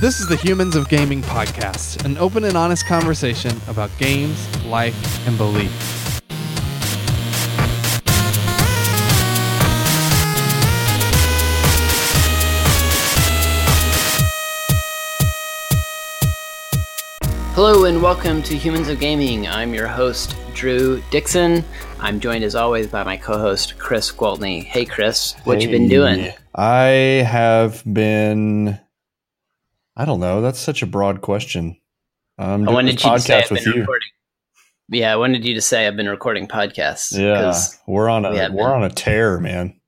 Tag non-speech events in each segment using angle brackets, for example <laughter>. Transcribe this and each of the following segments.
This is the Humans of Gaming podcast, an open and honest conversation about games, life, and belief. Hello and welcome to Humans of Gaming. I'm your host, Drew Dixon. I'm joined as always by my co-host, Chris Gwaltney. Hey Chris, what you been doing? I have been. I don't know. That's such a broad question. I'm I doing wanted this you to say I've been with you. recording. Yeah, I wanted you to say I've been recording podcasts. Yeah, we're on a we we're been. on a tear, man.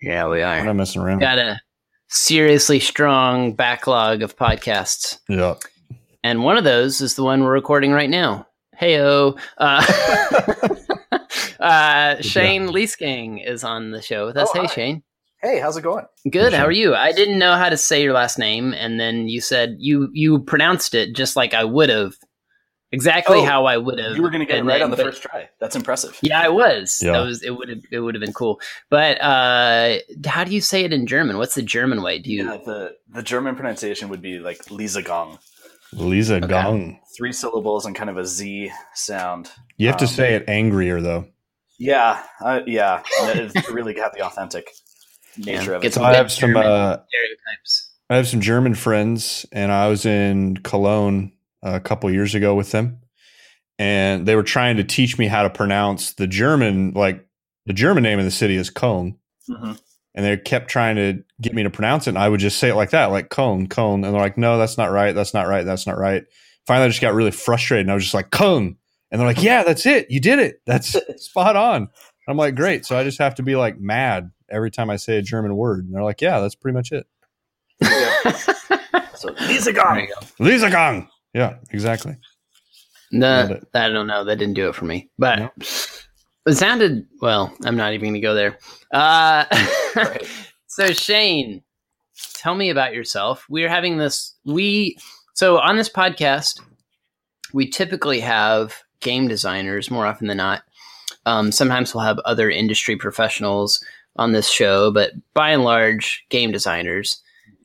yeah, we We're are. not messing around. Got a seriously strong backlog of podcasts, Yeah. and one of those is the one we're recording right now. Heyo, uh, <laughs> <laughs> uh, Shane Liesegang is on the show with us. Oh, hey, hi. Shane. Hey, how's it going? Good. How are you? I didn't know how to say your last name, and then you said you you pronounced it just like I would have, exactly Oh, how I would have. You were going to get it right then- on the but- first try. That's impressive. Yeah, I was. Yeah. That was. It would have. It would have been cool. But uh, how do you say it in German? What's the German way? Do you? Yeah, the the German pronunciation would be like Lisa Gong. Lisa Okay. Gong. Three syllables and kind of a Z sound. You have to Um, say it angrier though. Yeah, uh, yeah. It really got the authentic nature Yeah, of it. some I have some. German Uh, stereotypes. I have some German friends, and I was in Cologne a couple years ago with them, and they were trying to teach me how to pronounce the German, like the German name of the city is Köln. Mhm. and they kept trying to get me to pronounce it. And I would just say it like that, like cone, cone. And they're like, no, that's not right. That's not right. That's not right. Finally, I just got really frustrated and I was just like, cone. And they're like, yeah, that's it. You did it. That's <laughs> spot on. I'm like, great. So I just have to be like mad every time I say a German word. And they're like, yeah, that's pretty much it. So Lisa There Gong. you go. Lisa Gong. Yeah, exactly. No, I don't know. That didn't do it for me. But No. it sounded well. I'm not even going to go there. Uh, Right. <laughs> so Shane, tell me about yourself. We're having this. We so on this podcast, we typically have game designers more often than not. Um, sometimes we'll have other industry professionals on this show, but by and large, game designers.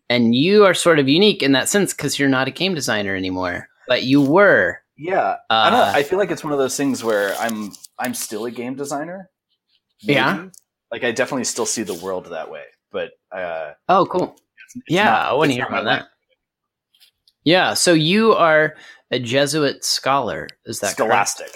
And you are sort of unique in that sense because you're not a game designer anymore, but you were. Yeah, I don't. Uh, I feel like it's one of those things where I'm I'm still a game designer. Yeah? like I definitely still see the world that way, but uh, Oh, cool. it's Yeah, not- I want to hear about that. life. Yeah, so you are a Jesuit scholar. Is that correct? Scholastic.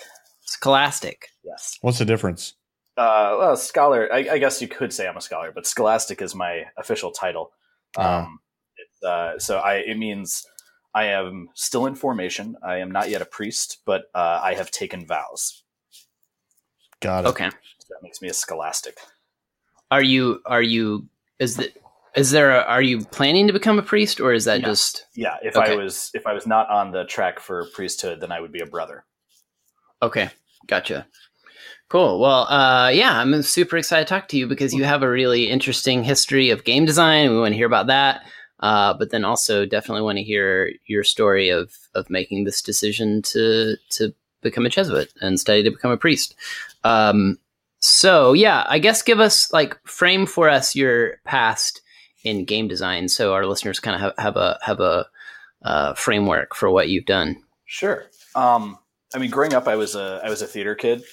Scholastic. Yes. What's the difference? Uh, well, scholar. I, I guess you could say I'm a scholar, but scholastic is my official title. Ah. Um, it's, uh, so I it means I am still in formation. I am not yet a priest, but uh, I have taken vows. Got it. Okay. So that makes me a scholastic. Are you are you is that is there a, are you planning to become a priest or is that No. just Yeah, if Okay. I was if I was not on the track for priesthood, then I would be a brother. Okay, gotcha. Cool. Well, uh, yeah, I'm super excited to talk to you because you have a really interesting history of game design. We want to hear about that, uh, but then also definitely want to hear your story of of making this decision to to become a Jesuit and study to become a priest. Um, so, yeah, I guess give us like frame for us your past in game design, so our listeners kind of have, have a have a uh, framework for what you've done. Sure. Um, I mean, growing up, I was a I was a theater kid.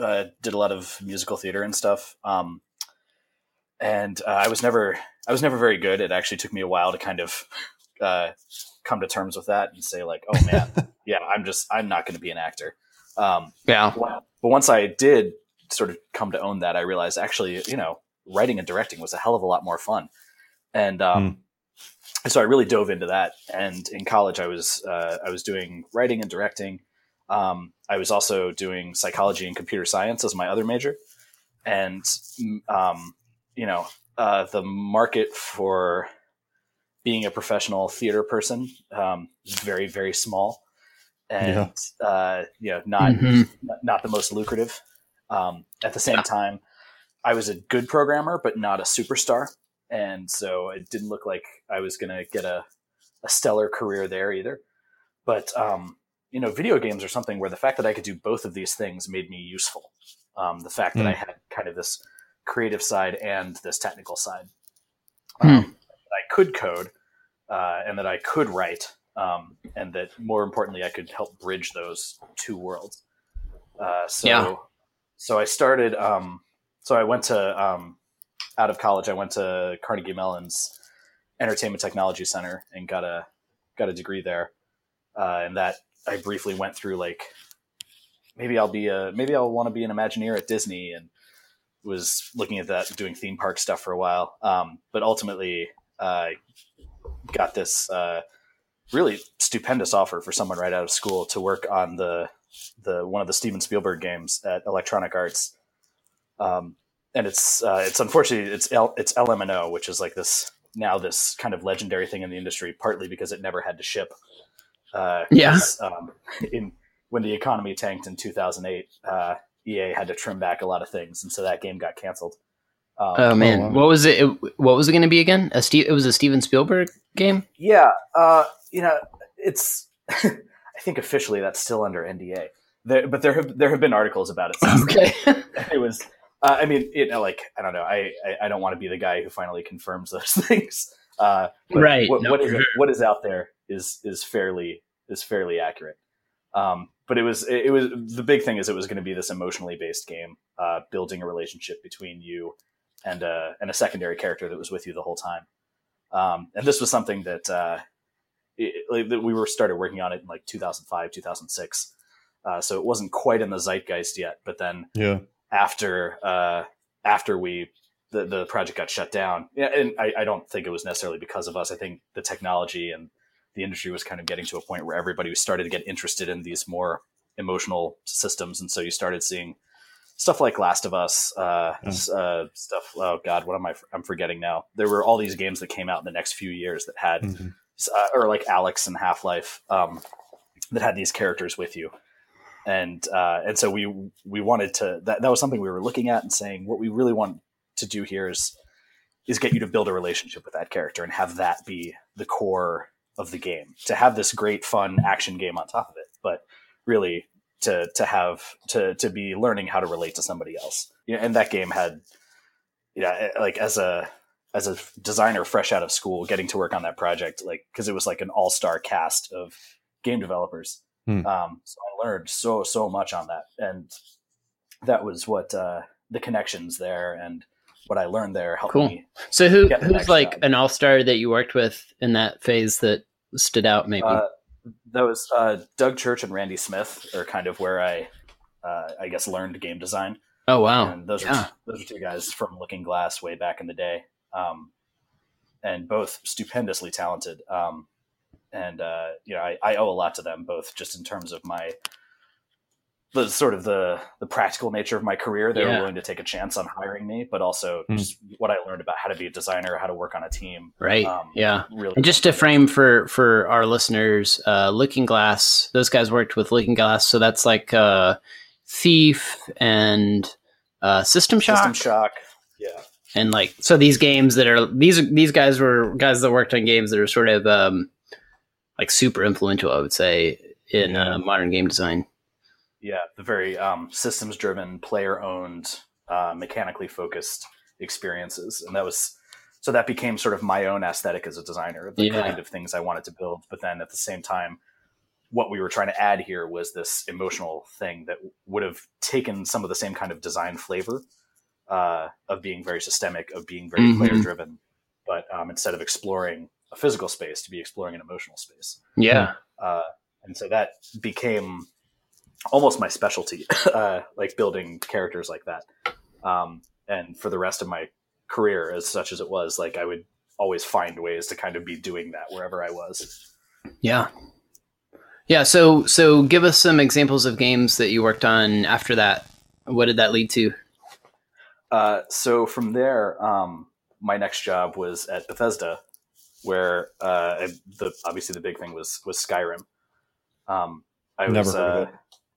Uh, did a lot of musical theater and stuff. Um, and uh, I was never I was never very good. It actually took me a while to kind of uh, come to terms with that and say like, oh man, <laughs> yeah, I'm just I'm not going to be an actor. Um, Yeah. but once I did sort of come to own that, I realized actually, you know, writing and directing was a hell of a lot more fun. And um, so I really dove into that. And in college, I was uh, I was doing writing and directing. Um, I was also doing psychology and computer science as my other major. And um, you know, uh, the market for being a professional theater person um, is very very small, and uh, you know, not Mhm. not the most lucrative. Um, at the same Yeah. time, I was a good programmer, but not a superstar, and so it didn't look like I was going to get a, a stellar career there either. But um, you know, video games are something where the fact that I could do both of these things made me useful. Um, the fact that I had kind of this creative side and this technical side. Um, I could code, uh, and that I could write, um, and that more importantly, I could help bridge those two worlds. Uh, so, Yeah. so I started. Um, so I went to um, out of college. I went to Carnegie Mellon's Entertainment Technology Center and got a got a degree there. Uh, and that I briefly went through like maybe I'll be a maybe I'll want to be an Imagineer at Disney and was looking at that doing theme park stuff for a while. Um, but ultimately, uh, got this uh, really stupendous offer for someone right out of school to work on the the one of the Steven Spielberg games at Electronic Arts. Um, and it's uh, it's unfortunately it's L, it's LMNO, which is like this now this kind of legendary thing in the industry, partly because it never had to ship. Uh, Yeah. 'cause, Um, in when the economy tanked in 2008, uh, EA had to trim back a lot of things, and so that game got canceled. Um, Oh man, wow. what was it? it- What was it going to be again? A Steve? It was a Steven Spielberg game. Yeah, uh, you know, it's. <laughs> I think officially that's still under NDA. There, but there have there have been articles about it. Since Okay. <laughs> it was. Uh, I mean, you know, like I don't know. I I, I don't want to be the guy who finally confirms those <laughs> things. Uh, Right, What, no, what is sure. what is out there is is fairly is fairly accurate. Um, but it was it, it was the big thing is it was going to be this emotionally based game, uh, building a relationship between you and uh, and a secondary character that was with you the whole time. Um, and this was something that uh, it, like, that we were started working on it in like 2005 2006 uh, so it wasn't quite in the zeitgeist yet but then Yeah. after uh, after we the, the project got shut down yeah and I, I don't think it was necessarily because of us i think the technology and the industry was kind of getting to a point where everybody was started to get interested in these more emotional systems. And so you started seeing stuff like last of us uh, s- uh, stuff oh god what am i i'm forgetting now. There were all these games that came out in the next few years that had Mhm. uh, or like Alyx and Half Life um, that had these characters with you, and uh, and so we we wanted to that that was something we were looking at and saying what we really want to do here is is get you to build a relationship with that character and have that be the core of the game to have this great fun action game on top of it, but really to to have to to be learning how to relate to somebody else. You know, and that game had yeah like as a as a designer fresh out of school getting to work on that project like because it was like an all-star cast of game developers Hmm. um, so i learned so so much on that and that was what uh, the connections there and what i learned there helped Cool. me So who who's like job. an all star that you worked with in that phase that stood out? Maybe. uh, that was uh, doug church and randy smith are kind of where i uh, i guess learned game design oh wow. and those yeah. are those are two guys from Looking Glass way back in the day, um, and both stupendously talented. Um, and uh, you know, I, I owe a lot to them both, just in terms of my the sort of the the practical nature of my career. They Yeah. were willing to take a chance on hiring me, but also Hmm. just what I learned about how to be a designer, how to work on a team. Right. Um, yeah. Really, And just to frame for for our listeners, uh, Looking Glass, those guys worked with Looking Glass, so that's like uh, Thief and uh, System Shock, System Shock. Yeah. and like so these games that are these these guys were guys that worked on games that are sort of um, like super influential, I would say, in uh, modern game design. Yeah, the very um, systems driven, player owned, uh, mechanically focused experiences. And that was so that became sort of my own aesthetic as a designer, the Yeah. kind of things I wanted to build. But then at the same time, what we were trying to add here was this emotional thing that would have taken some of the same kind of design flavor uh, of being very systemic, of being very Mhm. player driven. But um, instead of exploring a physical space, to be exploring an emotional space Yeah. uh, and so that became almost my specialty, <laughs> uh, like building characters like that. Um, and for the rest of my career, as such as it was, like I would always find ways to kind of be doing that wherever I was. Yeah. Yeah, so so give us some examples of games that you worked on after that. What did that lead to? Uh, so from there, um, my next job was at Bethesda, where uh, the obviously the big thing was was Skyrim. Um, I Never was, heard of uh,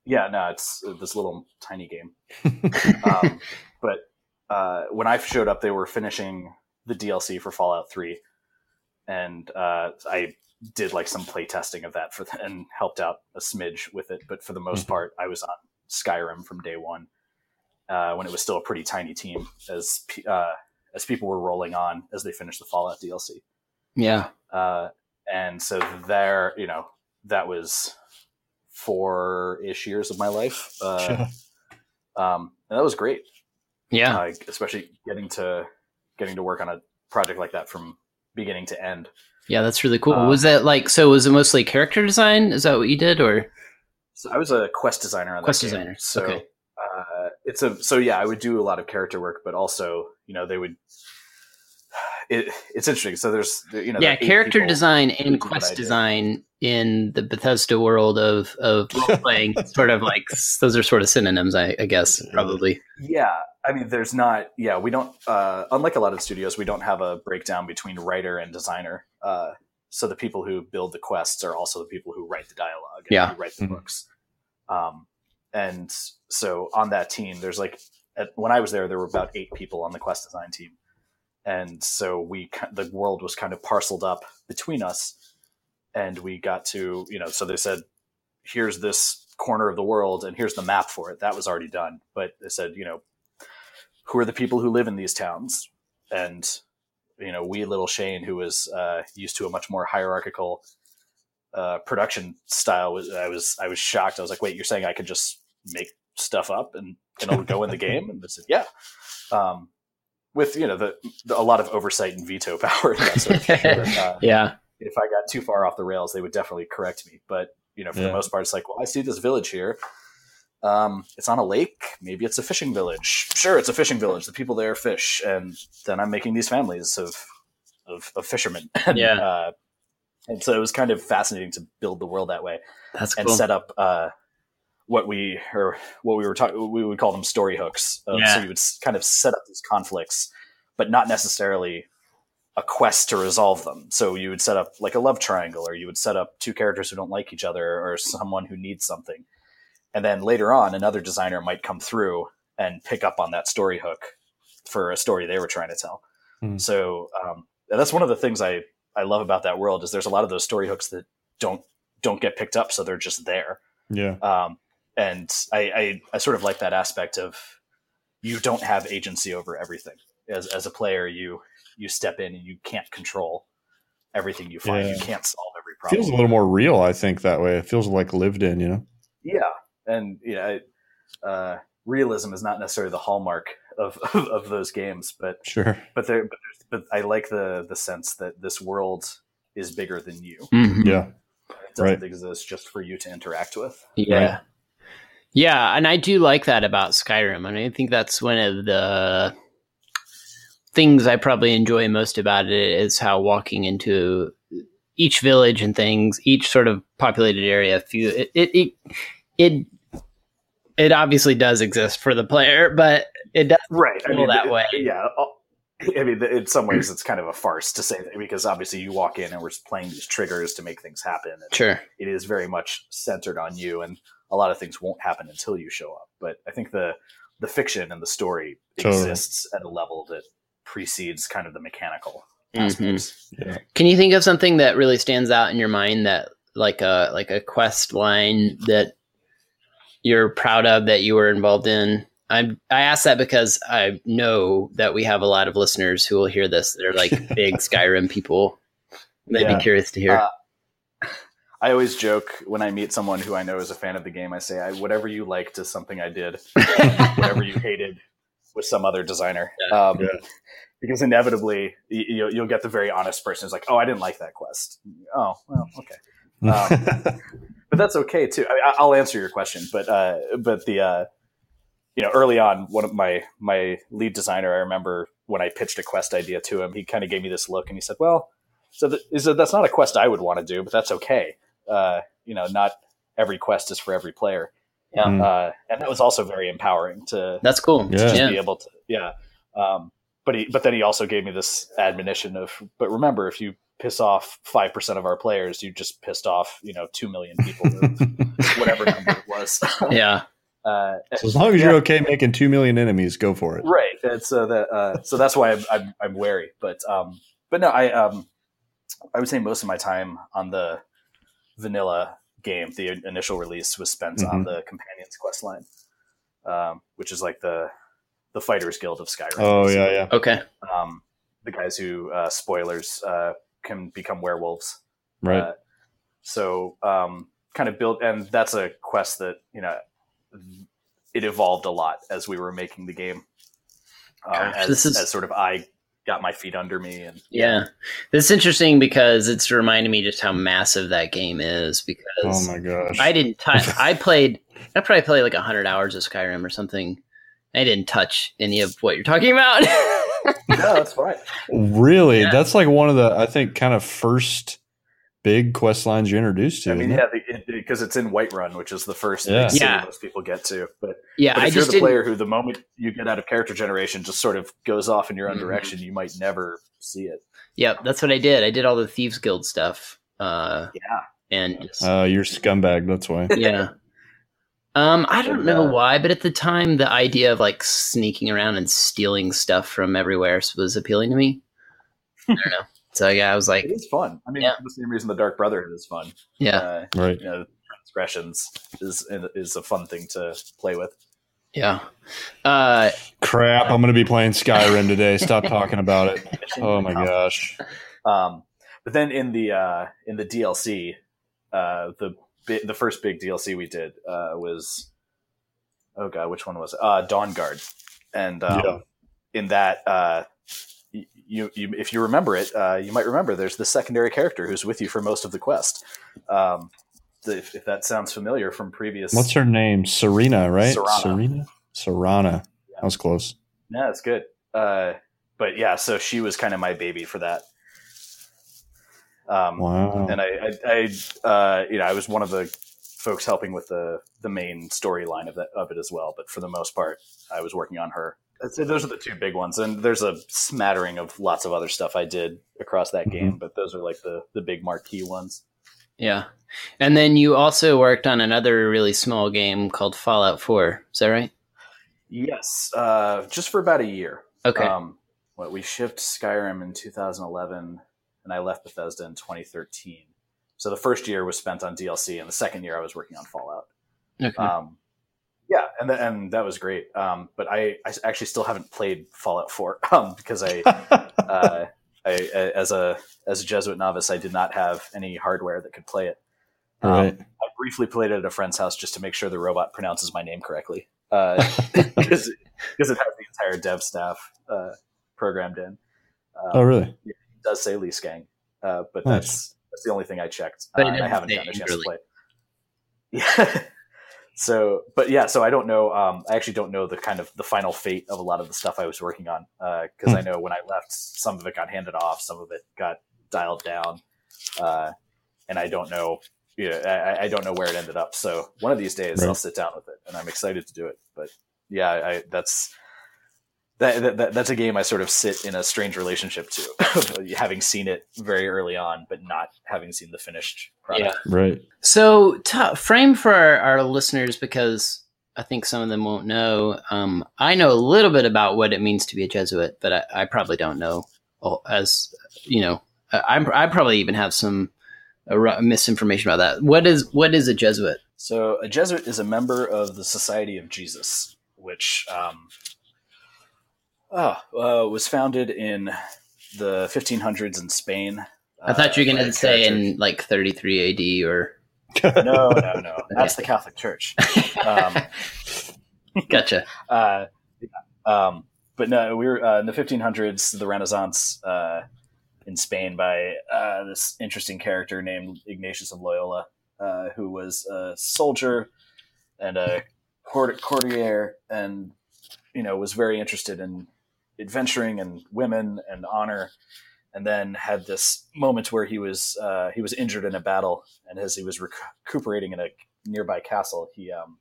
yeah, no, it's this little tiny game. <laughs> um, but uh, when I showed up, they were finishing the DLC for Fallout Three, and uh, I did like some play testing of that for and helped out a smidge with it. But for the most Mhm. part, I was on Skyrim from day one uh, when it was still a pretty tiny team as uh, as people were rolling on as they finished the Fallout DLC. Yeah. Uh, and so there, you know, that was four ish years of my life. Uh, um, and that was great. Yeah, uh, especially getting to getting to work on a project like that from beginning to end. Yeah, that's really cool. Uh, was that like so? Was it mostly character design? Is that what you did, or So I was a quest designer on Quest that game. designer, So okay. uh, it's a so yeah, I would do a lot of character work, but also you know they would. It, it's interesting. So there's you know yeah, there are eight character design and do what I quest design in the Bethesda world of of <laughs> role playing, sort of like those are sort of synonyms, I, I guess, probably. Yeah, I mean, there's not. Yeah, we don't. Uh, unlike a lot of studios, we don't have a breakdown between writer and designer. Uh, so the people who build the quests are also the people who write the dialogue. And Yeah. who write the Mhm. books. Um, and so on that team, there's like at, when I was there, there were about eight people on the quest design team, and so we the world was kind of parceled up between us, and we got to you know. So they said, "Here's this corner of the world, and here's the map for it." That was already done, but they said, you know, who are the people who live in these towns, and you know, wee little Shane, who was uh, used to a much more hierarchical uh, production style, was I was I was shocked. I was like, "Wait, you're saying I could just make stuff up and and it'll go in the <laughs> game?" And they said, "Yeah." Um, with you know the, the a lot of oversight and veto <laughs> power. and that sort of thing. But, <laughs> uh, Yeah, if I got too far off the rails, they would definitely correct me. But you know, for Yeah. the most part, it's like, well, I see this village here. Um, it's on a lake. Maybe it's a fishing village. Sure, it's a fishing village. The people there fish, and then I'm making these families of of, of fishermen. <laughs> And, Yeah. Uh, and so it was kind of fascinating to build the world that way that's and cool. set up uh, what we or what we were talking. We would call them story hooks. Uh, Yeah. So you would kind of set up these conflicts, but not necessarily a quest to resolve them. So you would set up like a love triangle, or you would set up two characters who don't like each other, or someone who needs something, and then later on, another designer might come through and pick up on that story hook for a story they were trying to tell. Hmm. So um, that's one of the things I I love about that world is there's a lot of those story hooks that don't don't get picked up, so they're just there. Yeah. Um, and I, I, I sort of like that aspect of you don't have agency over everything. As, as a player, you you step in and you can't control everything you find. Yeah. You can't solve every problem. It feels a little more real, I think, that way. It feels like lived in, you know? yeah, and you know, I- uh, realism is not necessarily the hallmark of, <laughs> of those games, but Sure. but there but, there's- but I like the the sense that this world is bigger than you. Mhm. Yeah. It doesn't Right. exist just for you to interact with. Yeah. Right. Yeah, and I do like that about Skyrim. I mean, I think that's one of the things I probably enjoy most about it is how walking into each village and things, each sort of populated area, feel it it it it, obviously does exist for the player, but it does right feel that it- way. yeah i mean in some ways it's kind of a farce to say that because obviously you walk in and we're playing these triggers to make things happen and sure. it is very much centered on you and a lot of things won't happen until you show up but i think the the fiction and the story Totally. exists at a level that precedes kind of the mechanical Mhm. aspects Yeah. Can you think of something that really stands out in your mind that like a like a quest line that you're proud of that you were involved in? I I ask that because I know that we have a lot of listeners who will hear this. They're like big <laughs> Skyrim people. They'd Yeah. be curious to hear. Uh, I always joke when I meet someone who I know is a fan of the game. I say, I, "Whatever you liked is something I did. <laughs> Whatever you hated was some other designer." Yeah. Um, Yeah. Because inevitably, you, you'll, you'll get the very honest person who's like, "Oh, I didn't like that quest." Oh, well, okay, Um, <laughs> but that's okay too. I, I- I'll answer your question, but uh, but the uh, you know early on, one of my my lead designer, I remember when I pitched a quest idea to him, he kind of gave me this look, and he said, "Well." So th- he said, that's not a quest I would want to do, but that's okay. Uh, you know, not every quest is for every player. Yeah. Mm. Uh, and that was also very empowering to, That's cool. Yeah. just Yeah. be able to, yeah. Um, but he, but then he also gave me this admonition of, but remember, if you piss off 5% of our players, you just pissed off, you know, 2 million people, <laughs> whatever number it was. <laughs> Yeah. Uh, So as long as you're okay making two million enemies, go for it. right and so that uh, so that's why I'm, I'm I'm wary but um but no I um I would say most of my time on the vanilla game the initial release was spent on the companions quest line um which is like the the fighters guild of Skyrim Oh yeah, yeah. Okay. um the guys who uh spoilers uh can become werewolves Right. Uh, so um, kind of built, and that's a quest that you know it evolved a lot as we were making the game. Um, Gosh, as, this is- as sort of I got my feet under me, and Yeah. This is interesting because it's reminding me just how massive that game is oh because Oh my gosh. I didn't <laughs> touch I played I probably played like 100 hours of Skyrim or something. I didn't touch any of what you're talking about. <laughs> yeah, that's fine. really? Yeah. That's like one of the I think kind of first big quest lines you're introduced to. I mean, isn't it? yeah, because it's in Whiterun, which is the first Yeah. big Yeah. most people get to. But, yeah, but I if you're just the didn't player who, the moment you get out of character generation, just sort of goes off in your own Mhm. direction, you might never see it. Yep, that's what I did. I did all the Thieves Guild stuff. Uh Yeah, and just- Uh, you're scumbag. That's why. <laughs> yeah. Um, I don't know uh, why, but at the time, the idea of like sneaking around and stealing stuff from everywhere was appealing to me. I don't know. So yeah, I was like, it is fun. I mean, Yeah. the same reason the Dark Brotherhood is fun. yeah, Uh, Right. you know, transgressions is is a fun thing to play with. yeah. Uh, Crap. I'm going to be playing Skyrim today. Stop <laughs> talking about it. Oh my gosh. Um, but then in the uh, in the DLC, uh, the bi- the first big DLC we did uh, was oh god, which one was it? Uh, Dawnguard, and um, Yeah. in that. Uh, y- you, you, if you remember it, uh, you might remember there's the secondary character who's with you for most of the quest. Um, the, if, if that sounds familiar from previous, What's her name? Serena, right? Serana. Serena? Serana. That was close. Yeah, that's good. Uh, but yeah, so she was kind of my baby for that. Um, Wow. and I, I, I uh, you know, I was one of the folks helping with the the main storyline of that of it as well. But for the most part, I was working on her. Those are the two big ones, and there's a smattering of lots of other stuff I did across that Mhm. game. But those are like the the big marquee ones. yeah. And then you also worked on another really small game called Fallout 4. Is that right? Yes, uh, just for about a year. Okay. Um, what we shipped Skyrim in 2011, and I left Bethesda in 2013. So the first year was spent on DLC, and the second year I was working on Fallout. okay. Um, yeah, and th- and that was great. Um, but I, I actually still haven't played Fallout 4 <laughs> um, because I, <laughs> uh, I as a as a Jesuit novice, I did not have any hardware that could play it. Um, right. I briefly played it at a friend's house just to make sure the robot pronounces my name correctly, <laughs> because it has the entire dev staff uh, programmed in. Um, oh, really? It does say Liesegang, uh, but Nice. that's that's the only thing I checked. But uh, I haven't say gotten a chance angrily. to play. it. Yeah. So, but yeah, so I don't know. Um, I actually don't know the kind of the final fate of a lot of the stuff I was working on because Hmm. I know when I left, some of it got handed off, some of it got dialed down, uh, and I don't know. You know, I, I don't know where it ended up. So one of these days, Right. I'll sit down with it, and I'm excited to do it. But yeah, I, that's that, that that's a game I sort of sit in a strange relationship to, <laughs> having seen it very early on, but not having seen the finished product. Yeah. Right. So, t- frame for our, our listeners because I think some of them won't know. Um, I know a little bit about what it means to be a Jesuit, but I, I probably don't know as you know. I, I'm- probably even have some uh, misinformation about that. What is what is a Jesuit? So a Jesuit is a member of the Society of Jesus, which um, oh, uh, was founded in the 1500s in Spain. I thought you were uh, going to say in like 33 AD or. no, no, no. <laughs> That's the Catholic Church. Um, <laughs> gotcha. uh, um, but no, we were uh, in the 1500s, the Renaissance uh, in Spain by uh, this interesting character named Ignatius of Loyola, uh, who was a soldier and a court- courtier, and you know was very interested in adventuring and women and honor. And then had this moment where he was uh, he was injured in a battle, and as he was recuperating in a nearby castle, he um,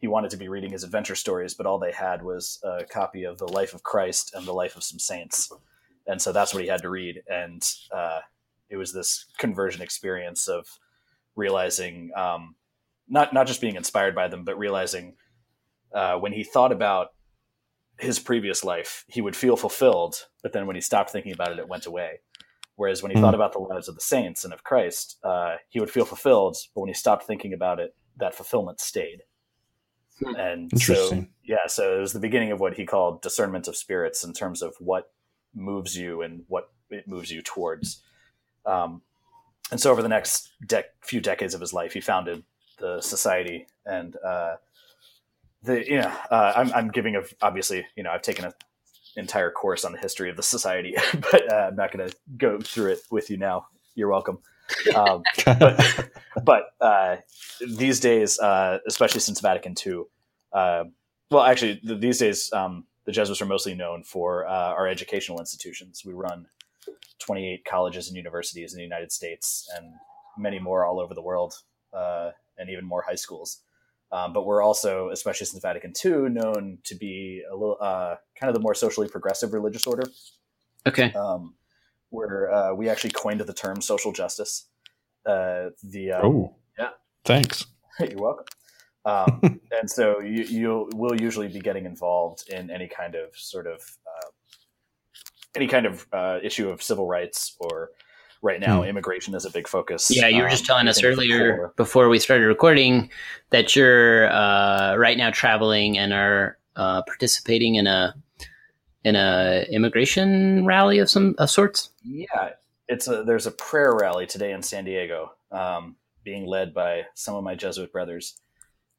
he wanted to be reading his adventure stories, but all they had was a copy of the Life of Christ and the Life of some Saints, and so that's what he had to read. And uh, it was this conversion experience of realizing um, not not just being inspired by them, but realizing uh, when he thought about his previous life, he would feel fulfilled, but then when he stopped thinking about it, it went away. Whereas when he Hmm. thought about the lives of the saints and of Christ, uh, he would feel fulfilled, but when he stopped thinking about it, that fulfillment stayed. Hmm. And so, yeah, so it was the beginning of what he called discernment of spirits in terms of what moves you and what it moves you towards. Um, and so over the next dec- few decades of his life, he founded the society and uh, the you know uh, I'm, I'm giving a obviously you know I've taken an entire course on the history of the society, <laughs> but uh, I'm not going to go through it with you now. You're welcome. Um, but <laughs> but uh, these days, uh, especially since Vatican II, uh, well, actually, th- these days um, the Jesuits are mostly known for uh, our educational institutions. We run 28 colleges and universities in the United States, and many more all over the world, uh, and even more high schools. Um, but we're also, especially since Vatican II, known to be a little uh, kind of the more socially progressive religious order. Okay. Um, where uh, we actually coined the term social justice. Uh, the um, oh, yeah. Thanks. <laughs> You're welcome. Um, <laughs> and so you you will usually be getting involved in any kind of sort of uh, any kind of uh, issue of civil rights or right now Hmm. immigration is a big focus. Yeah, you were just Um, telling I us earlier for- before we started recording that you're uh, right now traveling and are uh, participating in a in a immigration rally of some of sorts. Yeah, it's a there's a prayer rally today in San Diego, um, being led by some of my Jesuit brothers,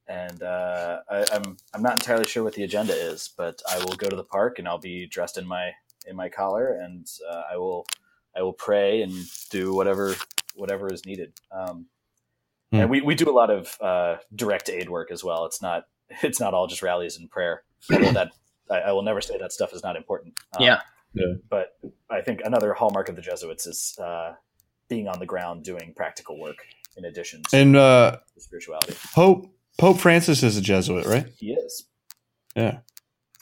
and uh, I, I'm I'm not entirely sure what the agenda is, but I will go to the park and I'll be dressed in my in my collar, and uh, I will I will pray and do whatever whatever is needed. Um, Hmm. And we, we do a lot of uh, direct aid work as well. It's not <laughs> it's not all just rallies and prayer. <clears throat> That I, I will never say that stuff is not important. Um, Yeah. but I think another hallmark of the Jesuits is uh, being on the ground doing practical work in addition to And uh, spirituality. Pope Pope Francis is a Jesuit, right? He is. Yeah.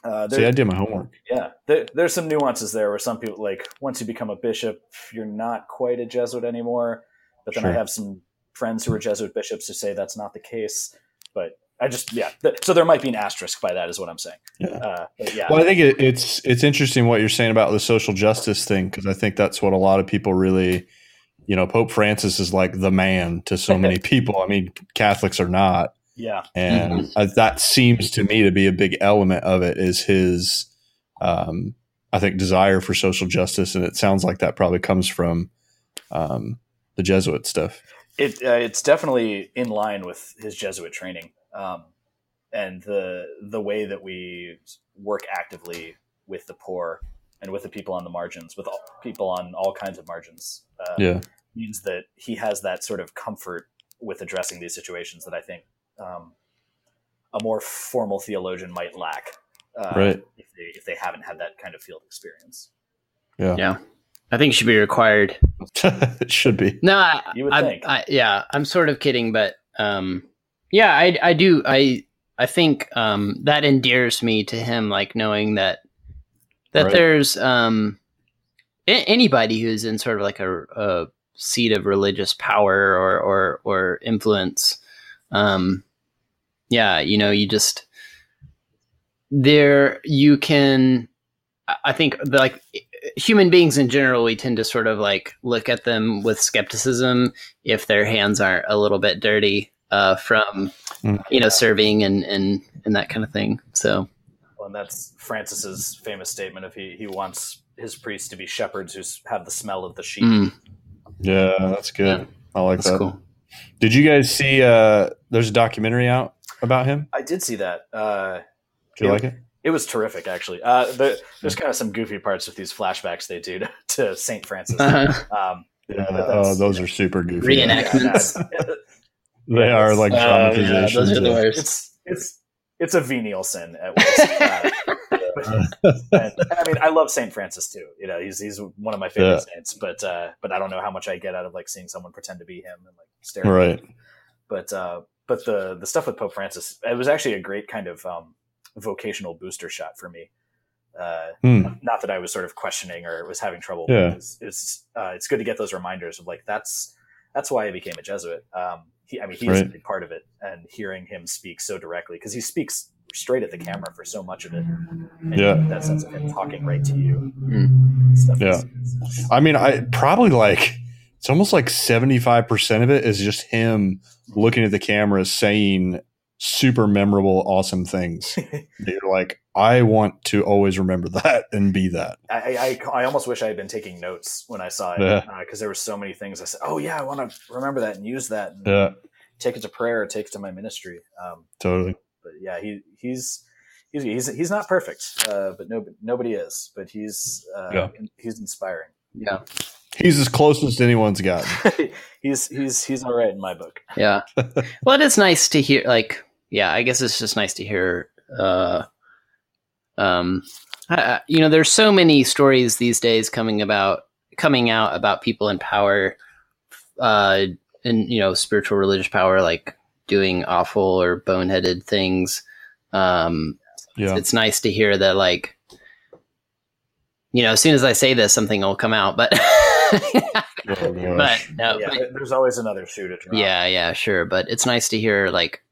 Uh, See, I did my homework. yeah, there, there's some nuances there where some people like once you become a bishop, you're not quite a Jesuit anymore. But then I have some friends who are Jesuit bishops who say that's not the case. But I just yeah, th- so there might be an asterisk by that, is what I'm saying. Yeah. Uh, but yeah, Well, I think it, it's it's interesting what you're saying about the social justice thing because I think that's what a lot of people really, you know, Pope Francis is like the man to so many <laughs> people. I mean, Catholics are not, yeah, and uh, that seems to me to be a big element of it is his, um, I think, desire for social justice, and it sounds like that probably comes from um, the Jesuit stuff. it uh, it's definitely in line with his Jesuit training, um, and the the way that we work actively with the poor and with the people on the margins, with all, people on all kinds of margins, uh, Yeah, means that he has that sort of comfort with addressing these situations that I think um, a more formal theologian might lack, uh, Right. If they if they haven't had that kind of field experience. yeah, Yeah. I think it should be required. <laughs> it should be. No, I, You would I, think. I, yeah, I'm sort of kidding, but um, yeah, I, I do. I, I think um, that endears me to him, like knowing that that Right. there's um, a- anybody who's in sort of like a, a seat of religious power or or or influence. Um, yeah, you know, you just there you can. I- I think like human beings in general, we tend to sort of like look at them with skepticism if their hands aren't a little bit dirty uh, from Mm. you know serving and and and that kind of thing. So Well, and that's Francis's famous statement of he he wants his priests to be shepherds who have the smell of the sheep. mm, Yeah, that's good. I like that's that. cool. Did you guys see? Uh, there's a documentary out about him. I did see that. Uh, Did you Yeah. like it? it was terrific, actually. Uh, the, there's kind of some goofy parts with these flashbacks they do to, <laughs> to Saint Francis. Uh-huh. Um, Yeah, but oh, those are super goofy. Reenact- <laughs> yeah, <laughs> They are like Oh, yeah, those are the worst. it's it's it's a venial sin at worst. Uh, and, I mean, I love Saint Francis too. You know, he's he's one of my favorite saints. But uh, but I don't know how much I get out of like seeing someone pretend to be him and like stare. at him. right. But uh, but the the stuff with Pope Francis, it was actually a great kind of um, vocational booster shot for me. Uh, Hmm. not that I was sort of questioning or was having trouble. Yeah. It's it's, uh, it's good to get those reminders of like that's that's why I became a Jesuit. Um, he, I mean, he is a big part of it, and hearing him speak so directly because he speaks straight at the camera for so much of it. And Yeah. that sense of him talking right to you. Mm. Stuff Yeah. is- is- I mean, I probably like it's almost like seventy five percent of it is just him looking at the camera saying super memorable, awesome things. <laughs> You're like, I want to always remember that and be that. I, I, I almost wish I had been taking notes when I saw it because yeah. uh, there were so many things I said. Oh yeah, I want to remember that and use that. And yeah. Take it to prayer. Take it to my ministry. Um, totally. But yeah, he he's he's he's, he's not perfect, uh, but no, nobody is. But he's uh, yeah. he's inspiring. Yeah. He's as close as anyone's got. <laughs> he's he's he's all right in my book. Yeah. <laughs> well, it is nice to hear. Like, yeah, I guess it's just nice to hear. Uh, um, I, you know, there's so many stories these days coming about coming out about people in power, uh, and you know, spiritual religious power, like doing awful or boneheaded things. Um, yeah. it's nice to hear that, like, you know, as soon as I say this, something will come out, but. <laughs> <laughs> but no, yeah, but, there's always another shoe to drop. Yeah, yeah, sure. But it's nice to hear like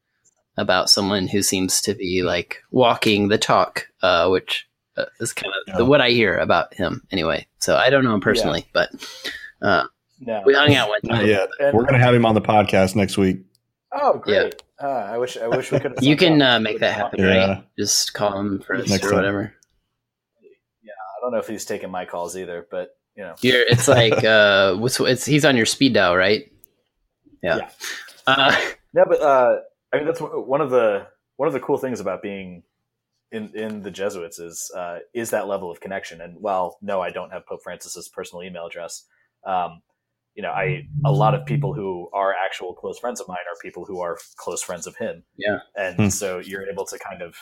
about someone who seems to be like walking the talk, uh, which uh, is kind of yeah. what I hear about him anyway. So I don't know him personally, yeah. but uh, no. we hung out one time. Yeah, we're gonna have him on the podcast next week. Oh, great! Yeah. Uh, I wish I wish we could. you can uh, make that happen, right? Just call him for us or whatever. Yeah, I don't know if he's taking my calls either, but you know, You're, it's like <laughs> uh, what's it's he's on your speed dial, right? Yeah. Yeah, uh, yeah but uh, I mean that's one of the one of the cool things about being in in the Jesuits is uh, is that level of connection. And while no, I don't have Pope Francis's personal email address. Um, you know, I a lot of people who are actual close friends of mine are people who are close friends of him. Yeah, and hmm. so you're able to kind of,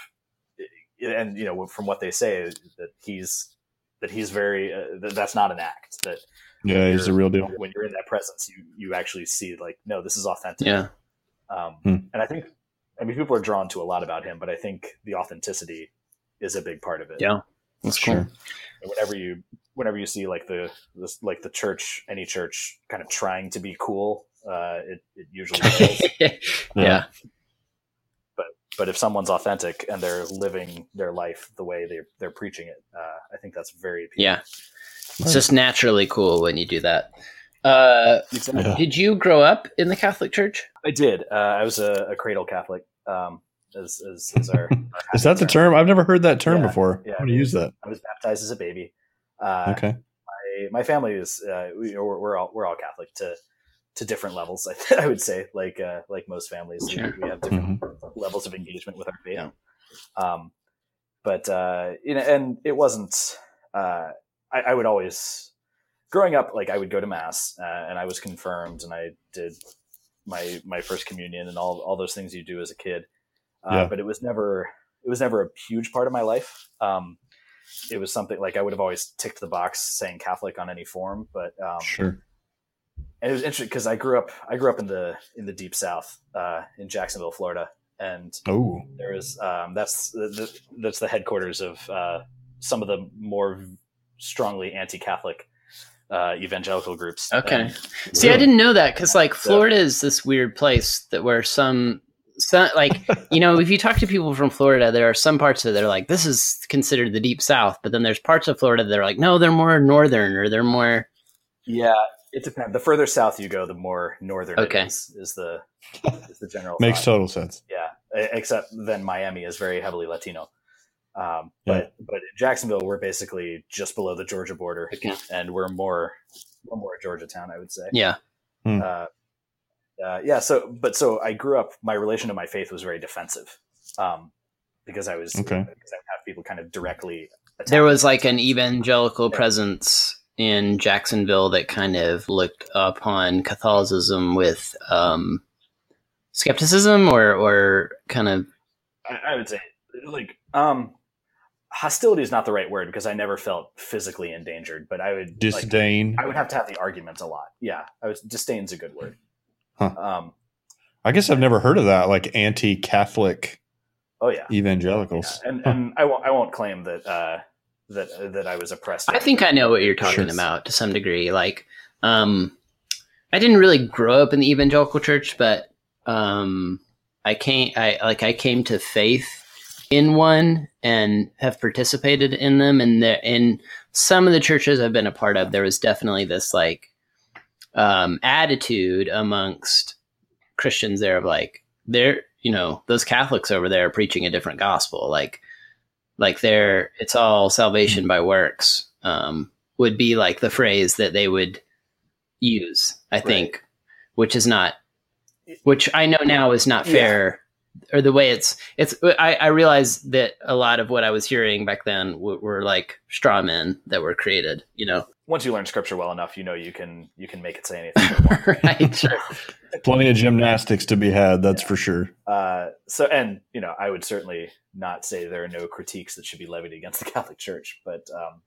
and you know, from what they say that he's that he's very uh, that that's not an act that yeah he's a real deal. when you're in that presence you you actually see like no this is authentic. Yeah. Um, hmm. and i think i mean people are drawn to a lot about him but i think the authenticity is a big part of it. Yeah. That's sure. cool. and whenever you whenever you see like the this like the church any church kind of trying to be cool uh it, it usually <laughs> yeah. yeah but if someone's authentic and they're living their life the way they're, they're preaching it, uh, I think that's very appealing. Yeah. It's just naturally cool when you do that. Uh, exactly. Did you grow up in the Catholic Church? I did. Uh, I was a, a, cradle Catholic. Um, as, as, as our, our <laughs> is that the term? I've never heard that term yeah, before. Yeah, How do you use that? I was baptized as a baby. Uh, okay. My, my family is uh, we, are we're all we're all Catholic to to different levels. <laughs> I, I would say, like uh, like most families, sure. we, we, have different mm-hmm. levels of engagement with our faith. Yeah. Um, but uh, you know, and it wasn't. Uh, I, I, would always, growing up, like I would go to mass, uh, and I was confirmed, and I did my my first communion, and all all those things you do as a kid. Uh, yeah. But it was never it was never a huge part of my life. Um, it was something like I would have always ticked the box saying Catholic on any form, but um, sure and it was interesting because I grew up I grew up in the in the deep south uh, in Jacksonville, Florida, and oh, there is um, that's the, that's the headquarters of uh, some of the more strongly anti-Catholic uh, evangelical groups. Okay, and, see, really? I didn't know that because like Florida so, is this weird place that where some. Some, like <laughs> you know if you talk to people from florida there are some parts of it that are like this is considered the deep south but then there's parts of florida that are like no they're more northern or they're more yeah it depends. The further south you go, the more northern okay. is, is the is the general. <laughs> Makes thought. total sense. Yeah, except then Miami is very heavily Latino. Um, but yeah. but in Jacksonville, we're basically just below the Georgia border, okay. and we're more we're more Georgia town, I would say. Yeah. Hmm. Uh, uh, yeah. So, but so I grew up. My relation to my faith was very defensive, um, because I was okay. because I have people kind of directly. There was like an evangelical yeah. presence in Jacksonville that kind of looked upon Catholicism with um, skepticism or or kind of I, I would say like um, hostility is not the right word because I never felt physically endangered, but I would disdain. Like, I would have to have the argument a lot. Yeah, I was disdain's a good word. Huh. Um, I guess I've never heard of that, like anti-Catholic. Oh yeah, evangelicals, yeah. and huh. and I won't I won't claim that uh, that that I was oppressed. I think I know what you're talking sure. about to some degree. Like, um, I didn't really grow up in the evangelical church, but um, I came, I like, I came to faith in one and have participated in them. And there, in some of the churches I've been a part of, there was definitely this like um, attitude amongst Christians there of like, there you know those Catholics over there are preaching a different gospel. Like like they're it's all salvation by works. Um, would be like the phrase that they would use. I think, right. which is not, which I know now is not fair. Yeah or the way it's it's I, I realize that a lot of what I was hearing back then w- were like straw men that were created. You know, once you learn scripture well enough, you know you can you can make it say anything. <laughs> right. Sure. Plenty of gymnastics to be had. That's yeah. for sure. Uh, so, and you know, I would certainly not say there are no critiques that should be levied against the Catholic Church, but um,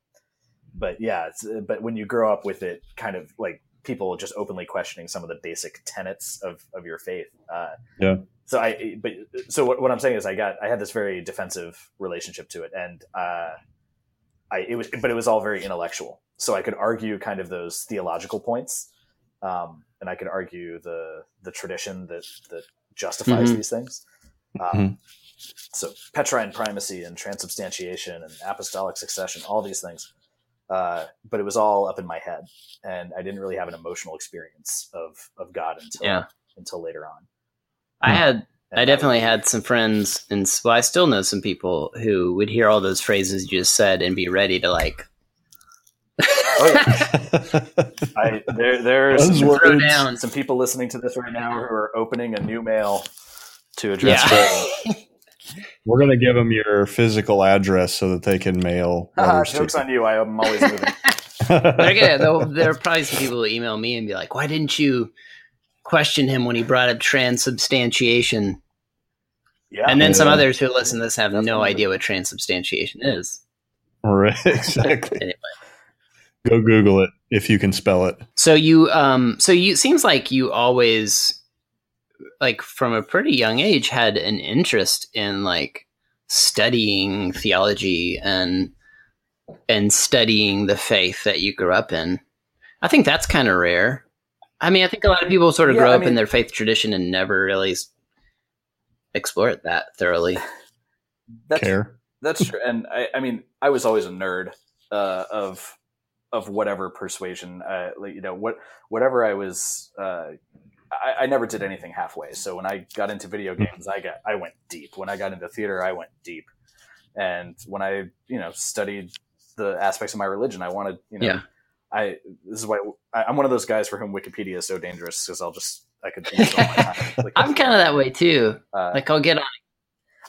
but yeah, but when you grow up with it, kind of like people just openly questioning some of the basic tenets of of your faith. Uh, yeah so I, but so what, what, I'm saying is I got, I had this very defensive relationship to it. And, uh, I, it was, but it was all very intellectual. So I could argue kind of those theological points. Um, and I could argue the, the tradition that, that justifies mm-hmm. these things. Um, mm-hmm. So Petrine primacy and transubstantiation and apostolic succession, all these things. Uh, but it was all up in my head, and I didn't really have an emotional experience of of God until yeah. until later on. I had I definitely had some friends, and well, I still know some people who would hear all those phrases you just said and be ready to like. oh, yeah. <laughs> I, there, there's some, down. some people listening to this right now who are opening a new mail to address. Yeah. <laughs> We're gonna give them your physical address so that they can mail. <laughs> Uh, jokes on you! I am always moving. they're gonna, there are probably some people who email me and be like, "Why didn't you?" question him when he brought up transubstantiation. Yeah, and then yeah. some others who listen to this have Definitely. no idea what transubstantiation is. Right, <laughs> exactly. anyway. Go Google it if you can spell it. So you, um, so you seems like you always, like from a pretty young age, had an interest in like studying theology and and studying the faith that you grew up in. I think that's kind of rare. I mean, I think a lot of people sort of yeah, grow I up mean, in their faith tradition and never really explore it that thoroughly. <laughs> That's, Care. That's true. And I, I mean, I was always a nerd uh, of of whatever persuasion. Uh, you know, what whatever I was. Uh, I, I, never did anything halfway. So when I got into video hmm. games, I got I went deep. When I got into theater, I went deep. And when I you know studied the aspects of my religion, I wanted you know. Yeah I this is why I, am one of those guys for whom Wikipedia is so dangerous because I'll just I could. Think <laughs> like, I'm kind of that way too. Uh, like I'll get on.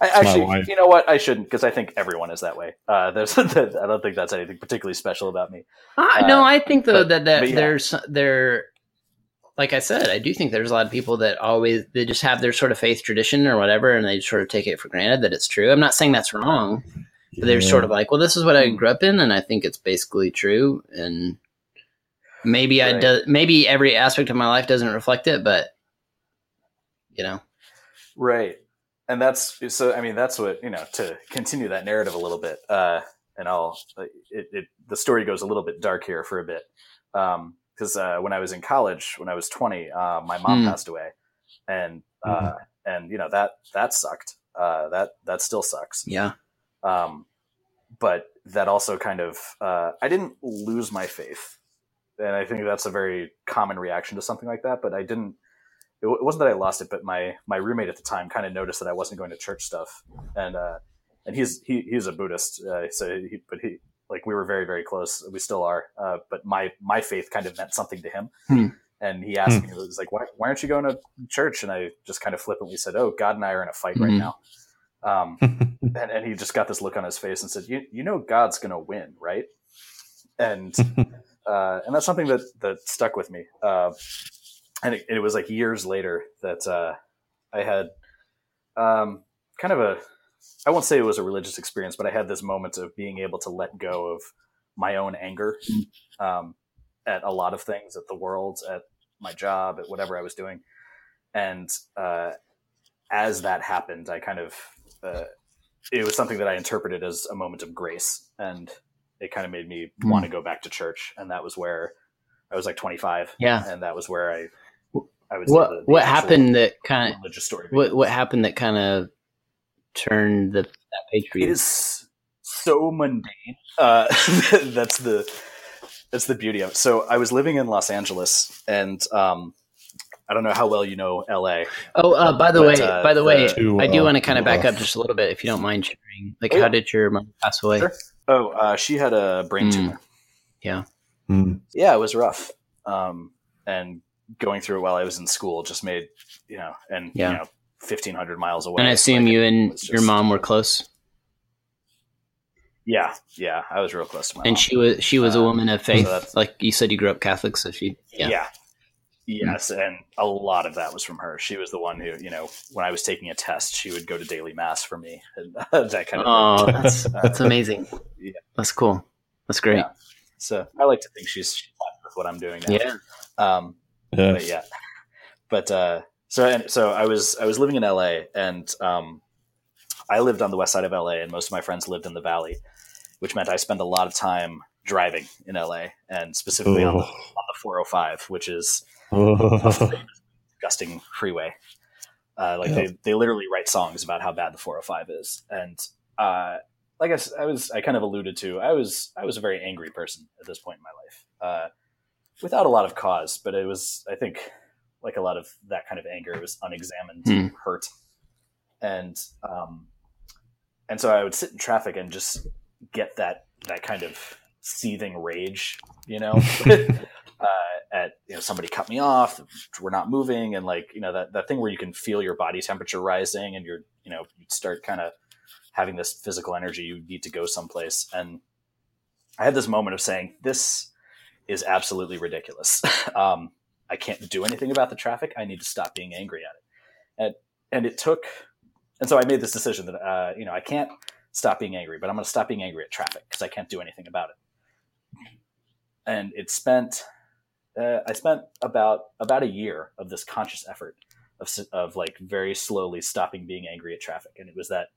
I, actually, you know what? I shouldn't because I think everyone is that way. Uh, <laughs> there's, I don't think that's anything particularly special about me. Uh, no, I think though but, that, that yeah. there's there, like I said, I do think there's a lot of people that always they just have their sort of faith tradition or whatever, and they sort of take it for granted that it's true. I'm not saying that's wrong. But they're sort of like, well, this is what I grew up in, and I think it's basically true, and Maybe right. I do, maybe every aspect of my life doesn't reflect it, but you know, right. And that's so. I mean, that's what you know. To continue that narrative a little bit, uh, and I'll it, it the story goes a little bit dark here for a bit, because um, uh, when I was in college, when I was twenty, uh, my mom mm. passed away, and mm. and you know that that sucked. Uh, that that still sucks. Yeah. Um, but that also kind of uh, I didn't lose my faith and I think that's a very common reaction to something like that. But I didn't. It wasn't that I lost it, but my my roommate at the time kind of noticed that I wasn't going to church stuff, and uh, and he's he he's a Buddhist, uh, so he but he like we were very very close. We still are, uh, but my my faith kind of meant something to him. Hmm. And he asked hmm. me, he was like, why, why aren't you going to church? And I just kind of flippantly said, oh, God and I are in a fight hmm right now. Um, <laughs> and, and he just got this look on his face and said, you, you know, God's going to win, right? And <laughs> uh, and that's something that that stuck with me. Uh, and it, it, was like years later that uh, I had um, kind of a I won't say it was a religious experience, but I had this moment of being able to let go of my own anger um, at a lot of things, at the world, at my job, at whatever I was doing. And uh, as that happened, I kind of uh, it was something that I interpreted as a moment of grace and it kind of made me mm. want to go back to church, and that was where I was like 25. Yeah, and that was where I I was. What the, the what happened that kind of religious story? What what happened that kind of turned the that page for you? It is so mundane. Uh, <laughs> that's the that's the beauty of it. So I was living in Los Angeles, and um, I don't know how well you know LA. Oh, uh, by the But, way, uh, by the way, to, I do uh, want to kind of back uh, up just a little bit, if you don't mind sharing. Like, Oh, how did your mom pass away? Sure. Oh, uh, she had a brain Mm. tumor. Yeah. Hmm. Yeah, it was rough. Um, and going through it while I was in school just made you know, and Yeah. you know, fifteen hundred miles away. And I assume like, you and was your mom were close, Yeah, yeah, I was real close to my and mom. she was she was a Uh, woman of faith. that's- like you said, you grew up Catholic, so she yeah. yeah. Yes, and a lot of that was from her. She was the one who, you know, when I was taking a test, she would go to daily mass for me <laughs> and that kind of Oh, thing. that's that's amazing. <laughs> Yeah. That's cool. That's great. Yeah. So I like to think she's she's happy with what I'm doing now. Yeah. Um, Yeah. but yeah, but uh, so and so I was I was living in LA, and um, I lived on the west side of LA, and most of my friends lived in the valley, which meant I spent a lot of time driving in LA, and specifically on the on the 405, which is Oh. <laughs> disgusting freeway. Uh, like Yeah. they, they literally write songs about how bad the 405 is, and uh, like I was I kind of alluded to, I was I was a very angry person at this point in my life, uh, without a lot of cause, but it was I think like a lot of that kind of anger was unexamined Hmm. hurt, and um, and so I would sit in traffic and just get that that kind of seething rage, you know. <laughs> <laughs> uh, at you know somebody cut me off we're not moving and like you know that, that thing where you can feel your body temperature rising and you're you know you start kind of having this physical energy you need to go someplace. And i had this moment of saying this is absolutely ridiculous. <laughs> Um, i can't do anything about the traffic. I need to stop being angry at it. And and it took and so i made this decision that uh, you know i can't stop being angry but i'm going to stop being angry at traffic because i can't do anything about it. And it spent uh, I spent about about a year of this conscious effort of of like very slowly stopping being angry at traffic, and it was that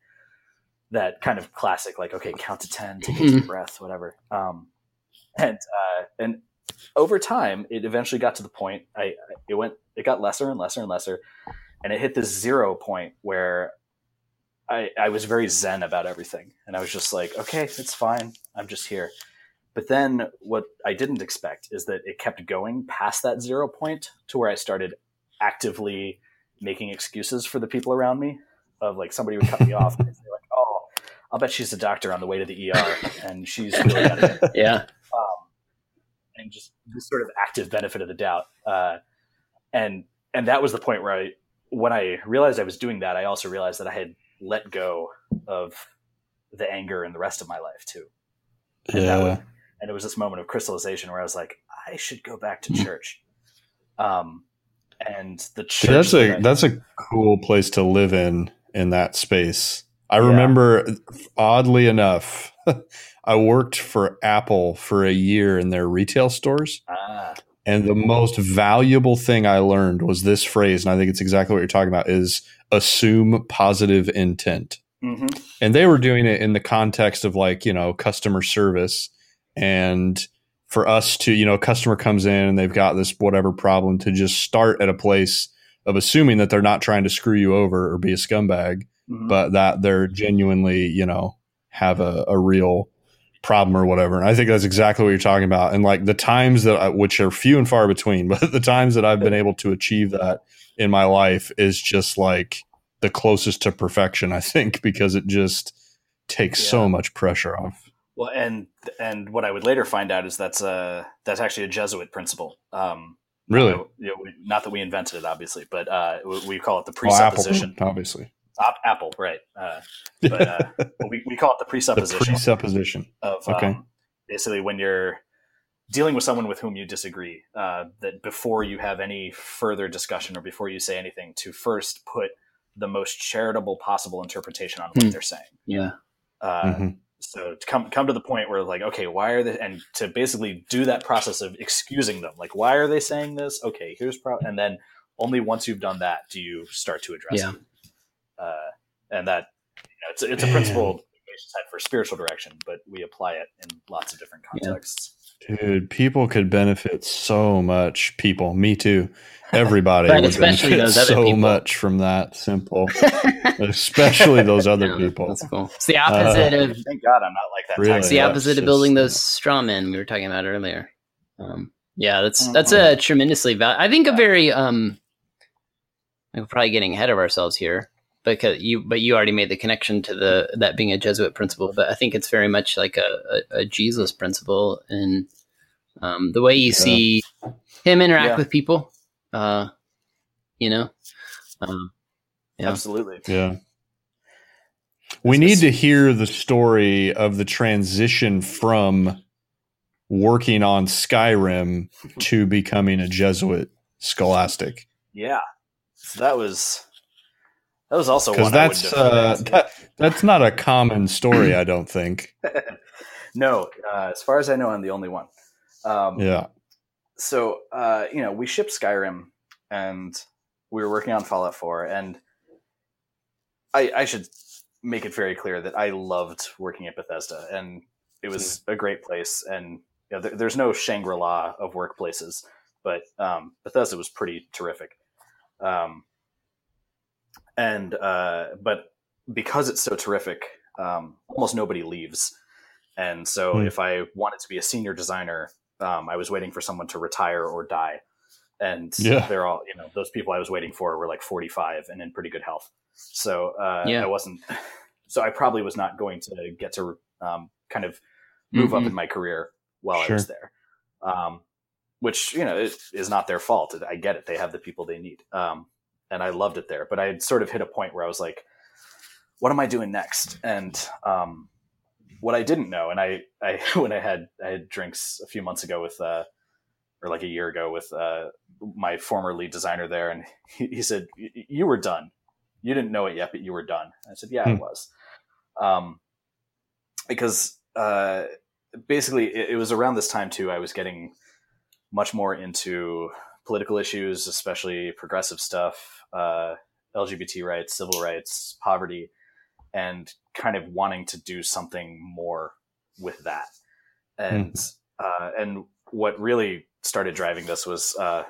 that kind of classic like okay, count to ten, take a deep breath, whatever. Um, and uh, and over time, it eventually got to the point. I I- it went it got lesser and lesser and lesser, and it hit this zero point where I I was very zen about everything, and I was just like, okay, it's fine, I'm just here. But then what I didn't expect is that it kept going past that zero point to where I started actively making excuses for the people around me. Of like somebody would cut me off <laughs> and say like, "Oh, I'll bet she's a doctor on the way to the ER, and she's really get <laughs> Yeah. um, and just this sort of active benefit of the doubt. Uh, and and that was the point where I, when I realized I was doing that, I also realized that I had let go of the anger in the rest of my life too. And that yeah. And it was this moment of crystallization where I was like, I should go back to church. Um, and the church. That's that a I- that's a cool place to live in in that space. I Yeah. remember, oddly enough, <laughs> I worked for Apple for a year in their retail stores, ah, and the most valuable thing I learned was this phrase, and I think it's exactly what you're talking about: is assume positive intent. mhm. and they were doing it in the context of like you know customer service and for us to you know a customer comes in and they've got this whatever problem to just start at a place of assuming that they're not trying to screw you over or be a scumbag Mhm. but that they're genuinely you know have a, a real problem or whatever and i think that's exactly what you're talking about and like the times that I, which are few and far between <laughs> but the times that i've been able to achieve that in my life is just like the closest to perfection i think because it just takes Yeah. so much pressure off Well, and and what I would later find out is that's a that's actually a Jesuit principle. Um, really you know, not that we invented it, obviously, but uh, we, we call it the Well, Apple, presupposition. obviously Op- Apple, right? Uh, but uh, <laughs> we, we call it the presupposition. the presupposition presupposition of okay. um, basically when you're dealing with someone with whom you disagree, uh, that before you have any further discussion or before you say anything, to first put the most charitable possible interpretation on what Hmm. they're saying. Yeah. Uh, Mhm. So to come come to the point where like, okay, why are they and to basically do that process of excusing them, like, why are they saying this? Okay, here's pro, and then only once you've done that do you start to address Yeah. it. Uh, and that you know, it's a, it's a principle for spiritual direction, but we apply it in lots of different Yeah. Contexts. dude people could benefit so much people me too everybody But would especially benefit those other so people. much from that simple <laughs> especially those other Yeah, people That's cool. It's the opposite of Thank God I'm not like that. Really? it's the opposite it's of building those straw men we were talking about earlier. Um, yeah, that's Mhm. that's a tremendously val- I think a very um, we're probably getting ahead of ourselves here because you but you already made the connection to the that being a Jesuit principle, but I think it's very much like a, a, a Jesus principle in um, the way you yeah. see him interact yeah. with people. Uh, you know, um, yeah. absolutely, yeah. We need to hear the story of the transition from working on Skyrim <laughs> to becoming a Jesuit scholastic. Yeah, so that was that was also because that's uh, that, that's not a common story. I don't think. <laughs> no, uh, as far as I know, I'm the only one. Um, yeah. So uh, you know, we shipped Skyrim, and we were working on Fallout 4, and I, I should make it very clear that I loved working at Bethesda, and it was a great place. And you know, there, there's no Shangri La of workplaces, but um, Bethesda was pretty terrific. Um, and uh, but because it's so terrific, um, almost nobody leaves. And so, mm. if I wanted to be a senior designer, um, I was waiting for someone to retire or die. And yeah. they're all, you know, those people I was waiting for were like 45 and in pretty good health. So uh, yeah. I wasn't, <laughs> so I probably was not going to get to um, kind of move mm-hmm. up in my career while sure. I was there. Um, which, you know, is not their fault. I get it. They have the people they need. Um, and I loved it there. But I had sort of hit a point where I was like, what am I doing next? And um, what I didn't know, and I, I <laughs> when I had I had drinks a few months ago with, uh, or like a year ago with uh, my former lead designer there, and he, he said, "You were done. You didn't know it yet, but you were done." I said, "Yeah, hmm. I was," um, because uh, basically it, it was around this time too. I was getting much more into political issues, especially progressive stuff, uh, LGBT rights, civil rights, poverty, and kind of wanting to do something more with that. And mm. uh, and what really started driving this was, uh,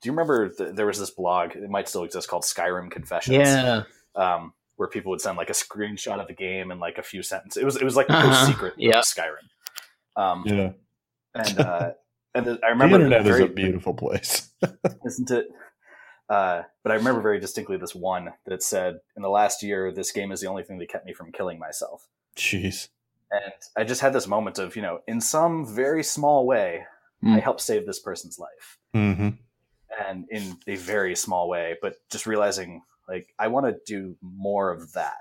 do you remember th- there was this blog? It might still exist called Skyrim Confessions. Yeah. Um, where people would send like a screenshot of the game and like a few sentences. It was it was like the uh-huh. secret yeah. Skyrim. Um, yeah. And and I remember the internet very, is a beautiful place, <laughs> isn't it? Uh, but I remember very distinctly this one that said, "In the last year, this game is the only thing that kept me from killing myself." Jeez. And I just had this moment of, you know, in some very small way, mm. I helped save this person's life, mm-hmm. and in a very small way, but just realizing, like, I want to do more of that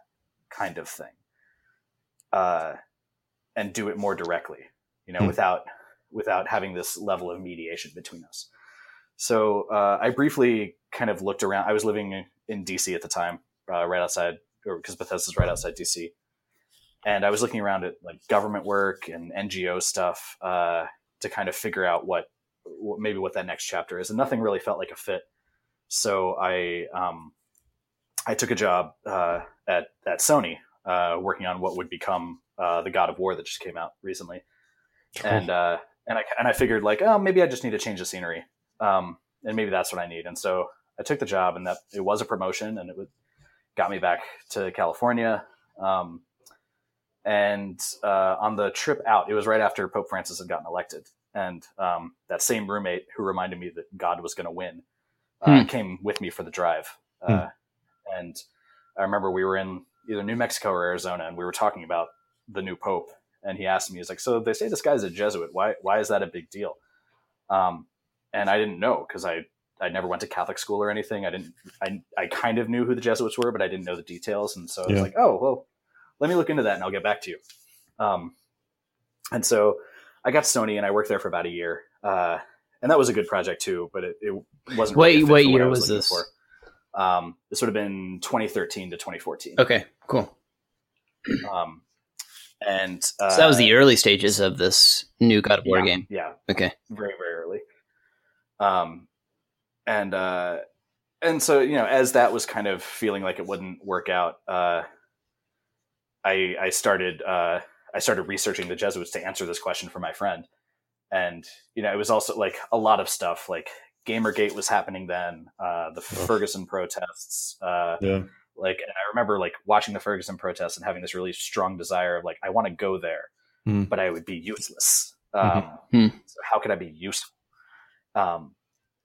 kind of thing, uh, and do it more directly, you know, mm. without without having this level of mediation between us. So uh, I briefly kind of looked around. I was living in DC at the time, uh, right outside, or because Bethesda's right outside DC, and I was looking around at like government work and NGO stuff uh, to kind of figure out what, what, maybe what that next chapter is, and nothing really felt like a fit. So I um, I took a job uh, at at Sony, uh, working on what would become uh, the God of War that just came out recently, and and I and I figured like, oh, maybe I just need to change the scenery, um, and maybe that's what I need. And so I took the job, and that it was a promotion, and it would, got me back to California. Um, and uh, on the trip out, it was right after Pope Francis had gotten elected, and um, that same roommate who reminded me that God was going to win uh, hmm. came with me for the drive. Uh, hmm. And I remember we were in either New Mexico or Arizona, and we were talking about the new pope and he asked me, he's like, "So they say this guy's a Jesuit. Why why is that a big deal?" Um, and I didn't know because I I never went to Catholic school or anything. I didn't. I I kind of knew who the Jesuits were, but I didn't know the details. And so I was like, "Oh well, let me look into that, and I'll get back to you." Um, and so I got Sony, and I worked there for about a year, uh, and that was a good project too. But it, it wasn't. Really what what year was, was this? For. Um, this would have been 2013 to 2014. Okay, cool. Um, and uh, so that was the early stages of this new God of War yeah, game. Yeah. Okay. Very very early. Um, and uh, and so you know, as that was kind of feeling like it wouldn't work out, uh, I I started uh, I started researching the Jesuits to answer this question for my friend, and you know, it was also like a lot of stuff like Gamergate was happening then, uh, the Ferguson protests. Uh, yeah like, and I remember like watching the Ferguson protests and having this really strong desire of like, I want to go there, mm. but I would be useless. Mm-hmm. Um, mm. So how could I be useful? Um,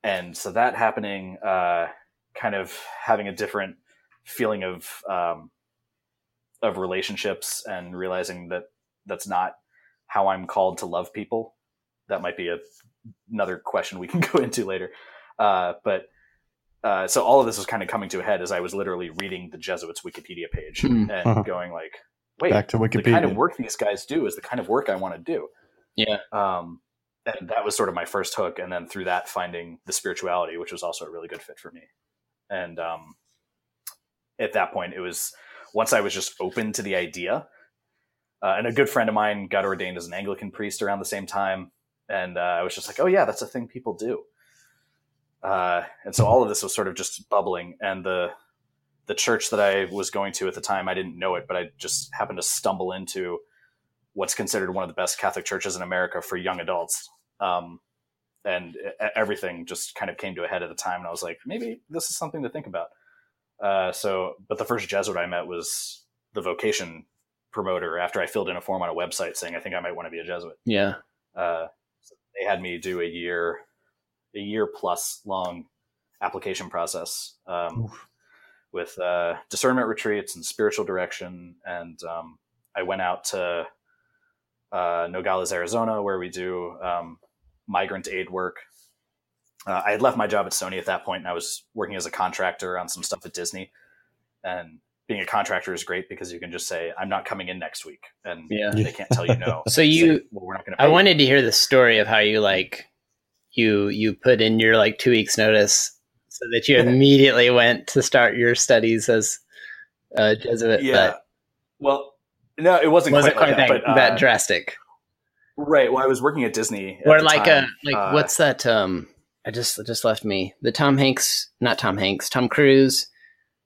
and so that happening, uh, kind of having a different feeling of um, of relationships and realizing that that's not how I'm called to love people. That might be a, another question we can <laughs> go into later. Uh, but uh, so all of this was kind of coming to a head as I was literally reading the Jesuits Wikipedia page Hmm. and Uh-huh. going like, wait, Back to the Wikipedia. kind of work these guys do is the kind of work I want to do. Yeah. Um, and that was sort of my first hook. And then through that, finding the spirituality, which was also a really good fit for me. And um, at that point, it was once I was just open to the idea. Uh, and a good friend of mine got ordained as an Anglican priest around the same time. And uh, I was just like, oh, yeah, that's a thing people do. Uh, and so all of this was sort of just bubbling. And the the church that I was going to at the time, I didn't know it, but I just happened to stumble into what's considered one of the best Catholic churches in America for young adults. Um, and everything just kind of came to a head at the time. And I was like, maybe this is something to think about. Uh, so, but the first Jesuit I met was the vocation promoter after I filled in a form on a website saying, I think I might want to be a Jesuit. Yeah. Uh, so they had me do a year, a year plus long application process um, with uh, discernment retreats and spiritual direction. And um, I went out to uh, Nogales, Arizona, where we do um, migrant aid work. Uh, I had left my job at Sony at that point, and I was working as a contractor on some stuff at Disney. And being a contractor is great because you can just say, "I'm not coming in next week," and Yeah. they can't tell you no. <laughs> So Say, you- well, we're not going to. I wanted to hear the story of how you like you you put in your like two weeks notice so that you <laughs> immediately went to start your studies as a Jesuit. Yeah. Well, no, it wasn't wasn't quite, quite like that, that. But, that uh, drastic. right. Well, I was working at Disney. at Or the like time. a like Uh, what's that? Um, I just it just left me the Tom Hanks, not Tom Hanks, Tom Cruise,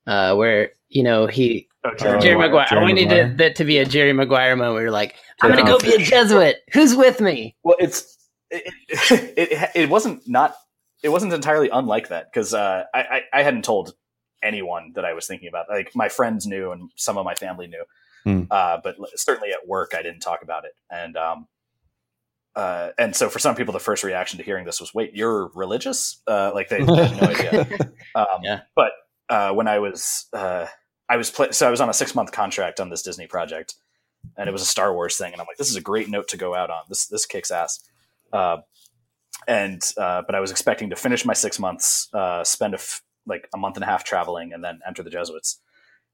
uh, where you know he oh, Jerry Jerry Maguire. Maguire. I Jerry wanted Maguire. to, that to be a Jerry Maguire moment. Where you're like, I'm gonna go be a Jesuit. Who's with me? Well, it's it, <laughs> it, it, it wasn't not it wasn't entirely unlike that because uh, I, I I hadn't told anyone that I was thinking about. Like my friends knew and some of my family knew, Hmm. uh, but certainly at work I didn't talk about it. And um, uh, and so for some people, the first reaction to hearing this was, "Wait, you're religious?" Uh, like they had no idea. <laughs> Um, Yeah. But uh, when I was, uh, I was pla so I was on a six month contract on this Disney project, and it was a Star Wars thing, and I'm like, this is a great note to go out on. This this kicks ass. Uh, and uh, but I was expecting to finish my six months, uh, spend a f- like a month and a half traveling, and then enter the Jesuits.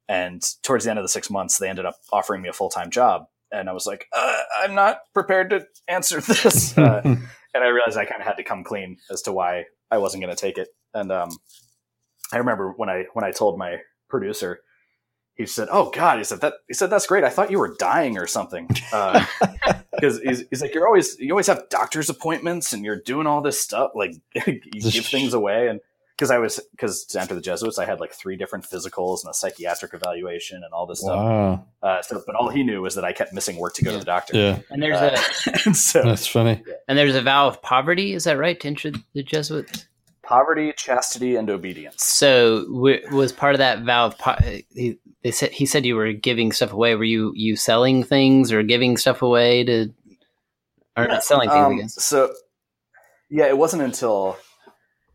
And towards the end of the six months, they ended up offering me a full time job, and I was like, uh, I'm not prepared to answer <laughs> this. Uh, <laughs> and I realized I kind of had to come clean as to why I wasn't going to take it. And um, I remember when I when I told my producer, he said, "Oh God," he said that he said that's great. I thought you were dying or something <laughs> because he's, he's like you're always you always have doctor's appointments and you're doing all this stuff like <laughs> you give things away and. Because I was, because to enter the Jesuits, I had like three different physicals and a psychiatric evaluation and all this stuff. wow. Uh, so, but all he knew was that I kept missing work to go to the doctor. Yeah, And there's Uh, a <laughs> and so that's funny. and there's a vow of poverty. Is that right to enter the Jesuits? Poverty, chastity, and obedience. So w- was part of that vow of po- he, they said he said you were giving stuff away. Were you you selling things or giving stuff away to or not selling things? I Um, guess. so, yeah, it wasn't until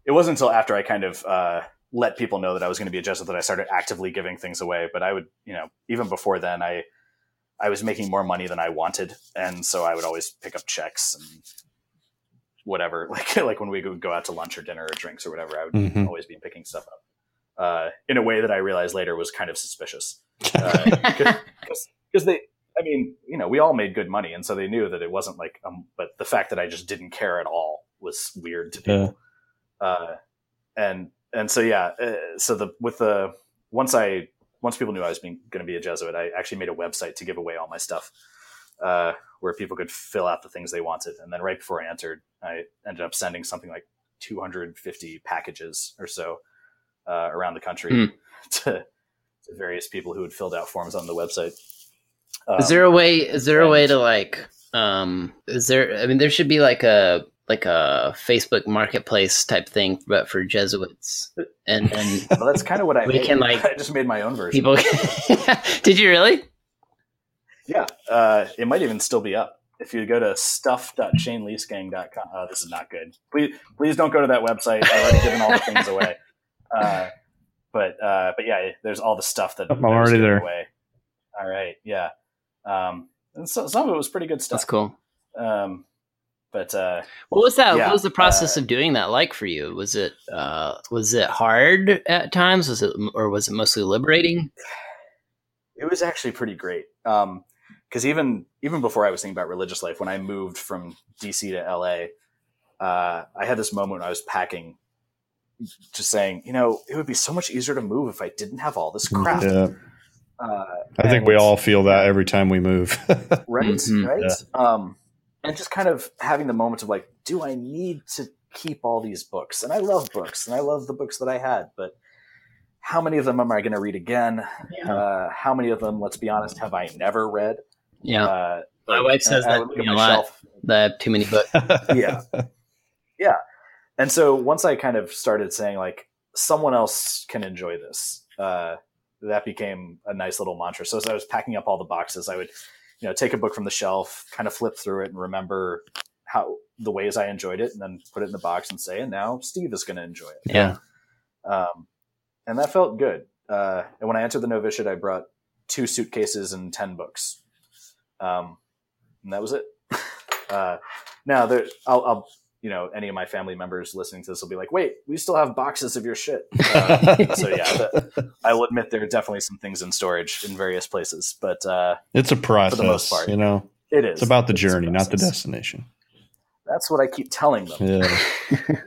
it wasn't until after I kind of uh, let people know that I was going to be a Jesuit that I started actively giving things away. But I would, you know, even before then, I I was making more money than I wanted, and so I would always pick up checks and whatever. <laughs> Like like when we would go out to lunch or dinner or drinks or whatever, I would Mhm. always be picking stuff up. Uh, in a way that I realized later was kind of suspicious. <laughs> because they i mean you know we all made good money and so they knew that it wasn't like um but the fact that i just didn't care at all was weird to people uh and and so yeah uh, so the with the once i once people knew i was being going to be a jesuit i actually made a website to give away all my stuff uh where people could fill out the things they wanted and then right before i entered i ended up sending something like 250 packages or so uh, around the country Hmm. <laughs> to to various people who had filled out forms on the website. is Um, there a way? Is there a way to like? Um, is there? I mean, there should be like a like a Facebook Marketplace type thing, but for Jesuits, and and <laughs> well, that's kind of what I We made. can, like- <laughs> I just made my own version. people. Did you really? Yeah, uh, it might even still be up. If you go to stuff.shaneliesegang.com, oh, this is not good. Please, please don't go to that website. I've already given all the things away. <laughs> Uh, but uh, but yeah, there's all the stuff that I'm already there. Away. All right, yeah. Um, and so, some of it was pretty good stuff. That's cool. Um, but uh, what was that? yeah, what was the process uh, of doing that like for you? Was it uh, was it hard at times? Was it or was it mostly liberating? it was actually pretty great. Um, because even even before I was thinking about religious life, when I moved from DC to LA, uh, I had this moment when I was packing, just saying, you know, it would be so much easier to move if I didn't have all this crap. Yeah. Uh, I think we all feel that every time we move. <laughs> right, Mhm. right. Um, and just kind of having the moment of like, do I need to keep all these books? And I love books, and I love the books that I had, but how many of them am I going to read again? Uh, how many of them, let's be honest, have I never read? Yeah, Uh, My wife says I that would to me a lot. shelf, I have too many books. <laughs> yeah. Yeah. And so once i kind of started saying like someone else can enjoy this uh, that became a nice little mantra. So as i was packing up all the boxes i would you know take a book from the shelf kind of flip through it and remember how the ways i enjoyed it and then put it in the box and say and now steve is going to enjoy it. Yeah, um, and that felt good. Uh, and when i entered the novitiate i brought two suitcases and 10 books um, and that was it uh, now there I'll, I'll you know any of my family members listening to this will be like wait we still have boxes of your shit <laughs> uh, so yeah the, i will admit there are definitely some things in storage in various places but uh, it's a process, for the most part. you know. it is It's about the It's journey, not the destination. that's what i keep telling them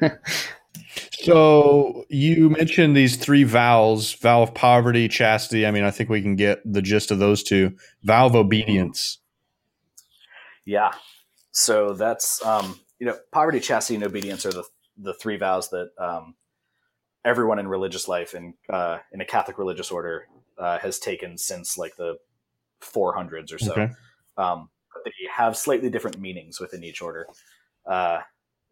Yeah. <laughs> So you mentioned these three vows: vow of poverty, chastity. I mean, I think we can get the gist of those two. Vow of obedience. Yeah. So that's um, you know, poverty, chastity, and obedience are the the three vows that um, everyone in religious life in uh, in a Catholic religious order uh, has taken since like the 400s or so. Okay. Um, but they have slightly different meanings within each order. Uh,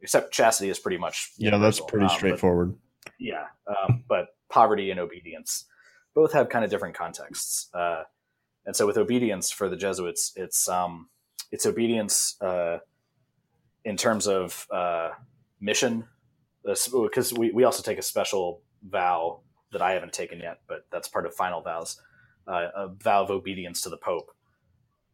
except chastity is pretty much Yeah, that's pretty Um, but- straightforward. yeah, um, but poverty and obedience both have kind of different contexts. Uh, and so with obedience for the Jesuits, it's um, it's obedience uh, in terms of uh, mission, because we, we also take a special vow that I haven't taken yet, but that's part of final vows, uh, a vow of obedience to the Pope,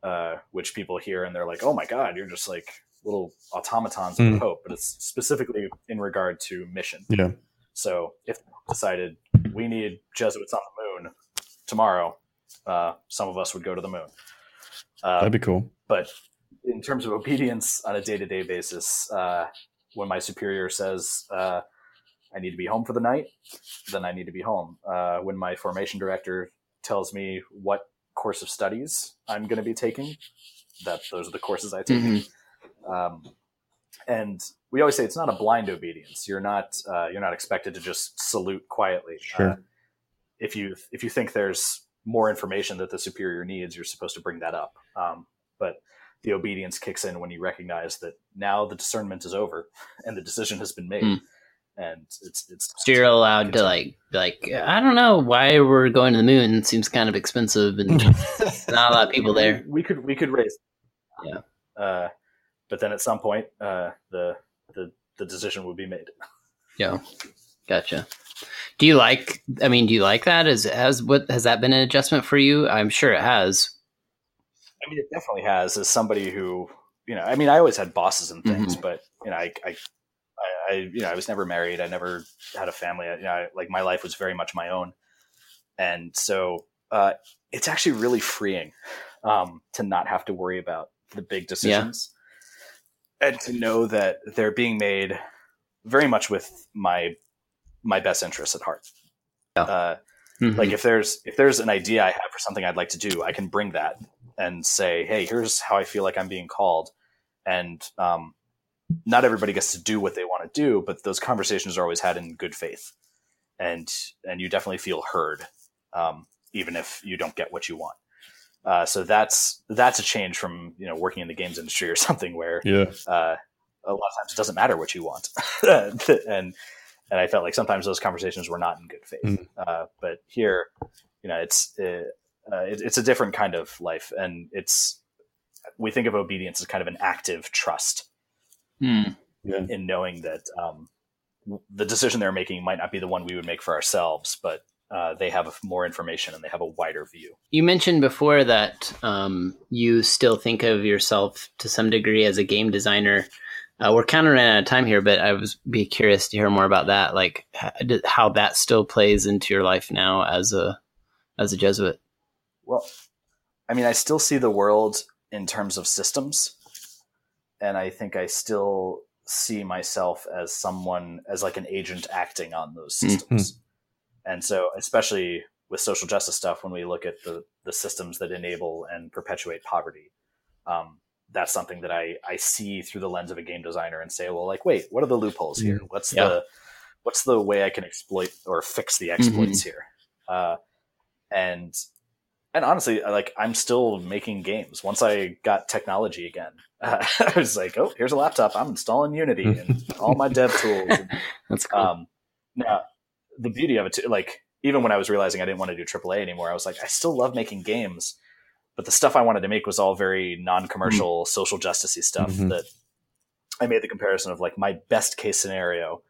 uh, which people hear and they're like, "Oh my God, you're just like little automatons of hope, but it's specifically in regard to mission. Yeah. So if decided we need Jesuits on the moon tomorrow, uh, some of us would go to the moon. Uh, That'd be cool. but in terms of obedience on a day to day basis, uh, when my superior says uh, I need to be home for the night, then I need to be home. Uh, when my formation director tells me what course of studies I'm going to be taking, that those are the courses I take. Mhm. Um, and we always say it's not a blind obedience. You're not uh, you're not expected to just salute quietly. Sure. Uh, if you if you think there's more information that the superior needs, you're supposed to bring that up. Um, but the obedience kicks in when you recognize that now the discernment is over <laughs> and the decision has been made, Hmm. and it's it's so you're allowed to like like I don't know why we're going to the moon. It seems kind of expensive and <laughs> not a lot of people there. We could we could raise, Yeah. Uh, but then at some point, uh, the the the decision would be made. Yeah, gotcha. Do you like? I mean, do you like that? Is has what has that been an adjustment for you? I'm sure it has. I mean, it definitely has. As somebody who, you know, I mean, I always had bosses and things, but you know, I, I, I, you know, I was never married. I never had a family. I, you know, I, like my life was very much my own, and so uh, it's actually really freeing um, to not have to worry about the big decisions, and to know that they're being made very much with my my best interests at heart. Yeah. Uh, Mhm. like if there's if there's an idea I have for something I'd like to do, I can bring that and say, "Hey, here's how I feel like I'm being called." And um, not everybody gets to do what they want to do, but those conversations are always had in good faith, and and you definitely feel heard, um, even if you don't get what you want. Uh, so that's that's a change from you know working in the games industry or <laughs> something where Yeah. uh, a lot of times it doesn't matter what you want, <laughs> and and I felt like sometimes those conversations were not in good faith. Mm. Uh, but here, you know, it's uh, uh, it, it's a different kind of life, and it's we think of obedience as kind of an active trust Hmm. in knowing that um, the decision they're making might not be the one we would make for ourselves, but uh, they have more information and they have a wider view. You mentioned before that um, you still think of yourself to some degree as a game designer. Uh, we're kind of running out of time here, but I was be curious to hear more about that, like how that still plays into your life now as a as a Jesuit. Well, I mean, I still see the world in terms of systems, and I think I still see myself as someone as like an agent acting on those mm-hmm. systems. Mm-hmm. And so, especially with social justice stuff, when we look at the the systems that enable and perpetuate poverty, um, that's something that I I see through the lens of a game designer and say, well, like, wait, what are the loopholes here? Mm-hmm. What's yeah. the what's the way I can exploit or fix the exploits mm-hmm. here? Uh, and and honestly, like I'm still making games. Once I got technology again, uh, <laughs> I was like, oh, here's a laptop. I'm installing Unity and all my dev tools. And, <laughs> That's cool. Um, now, the beauty of it, too, like even when I was realizing I didn't want to do AAA anymore, I was like, I still love making games, but the stuff I wanted to make was all very non-commercial, mm-hmm. social justicey stuff. Mm-hmm. That I made the comparison of like my best case scenario,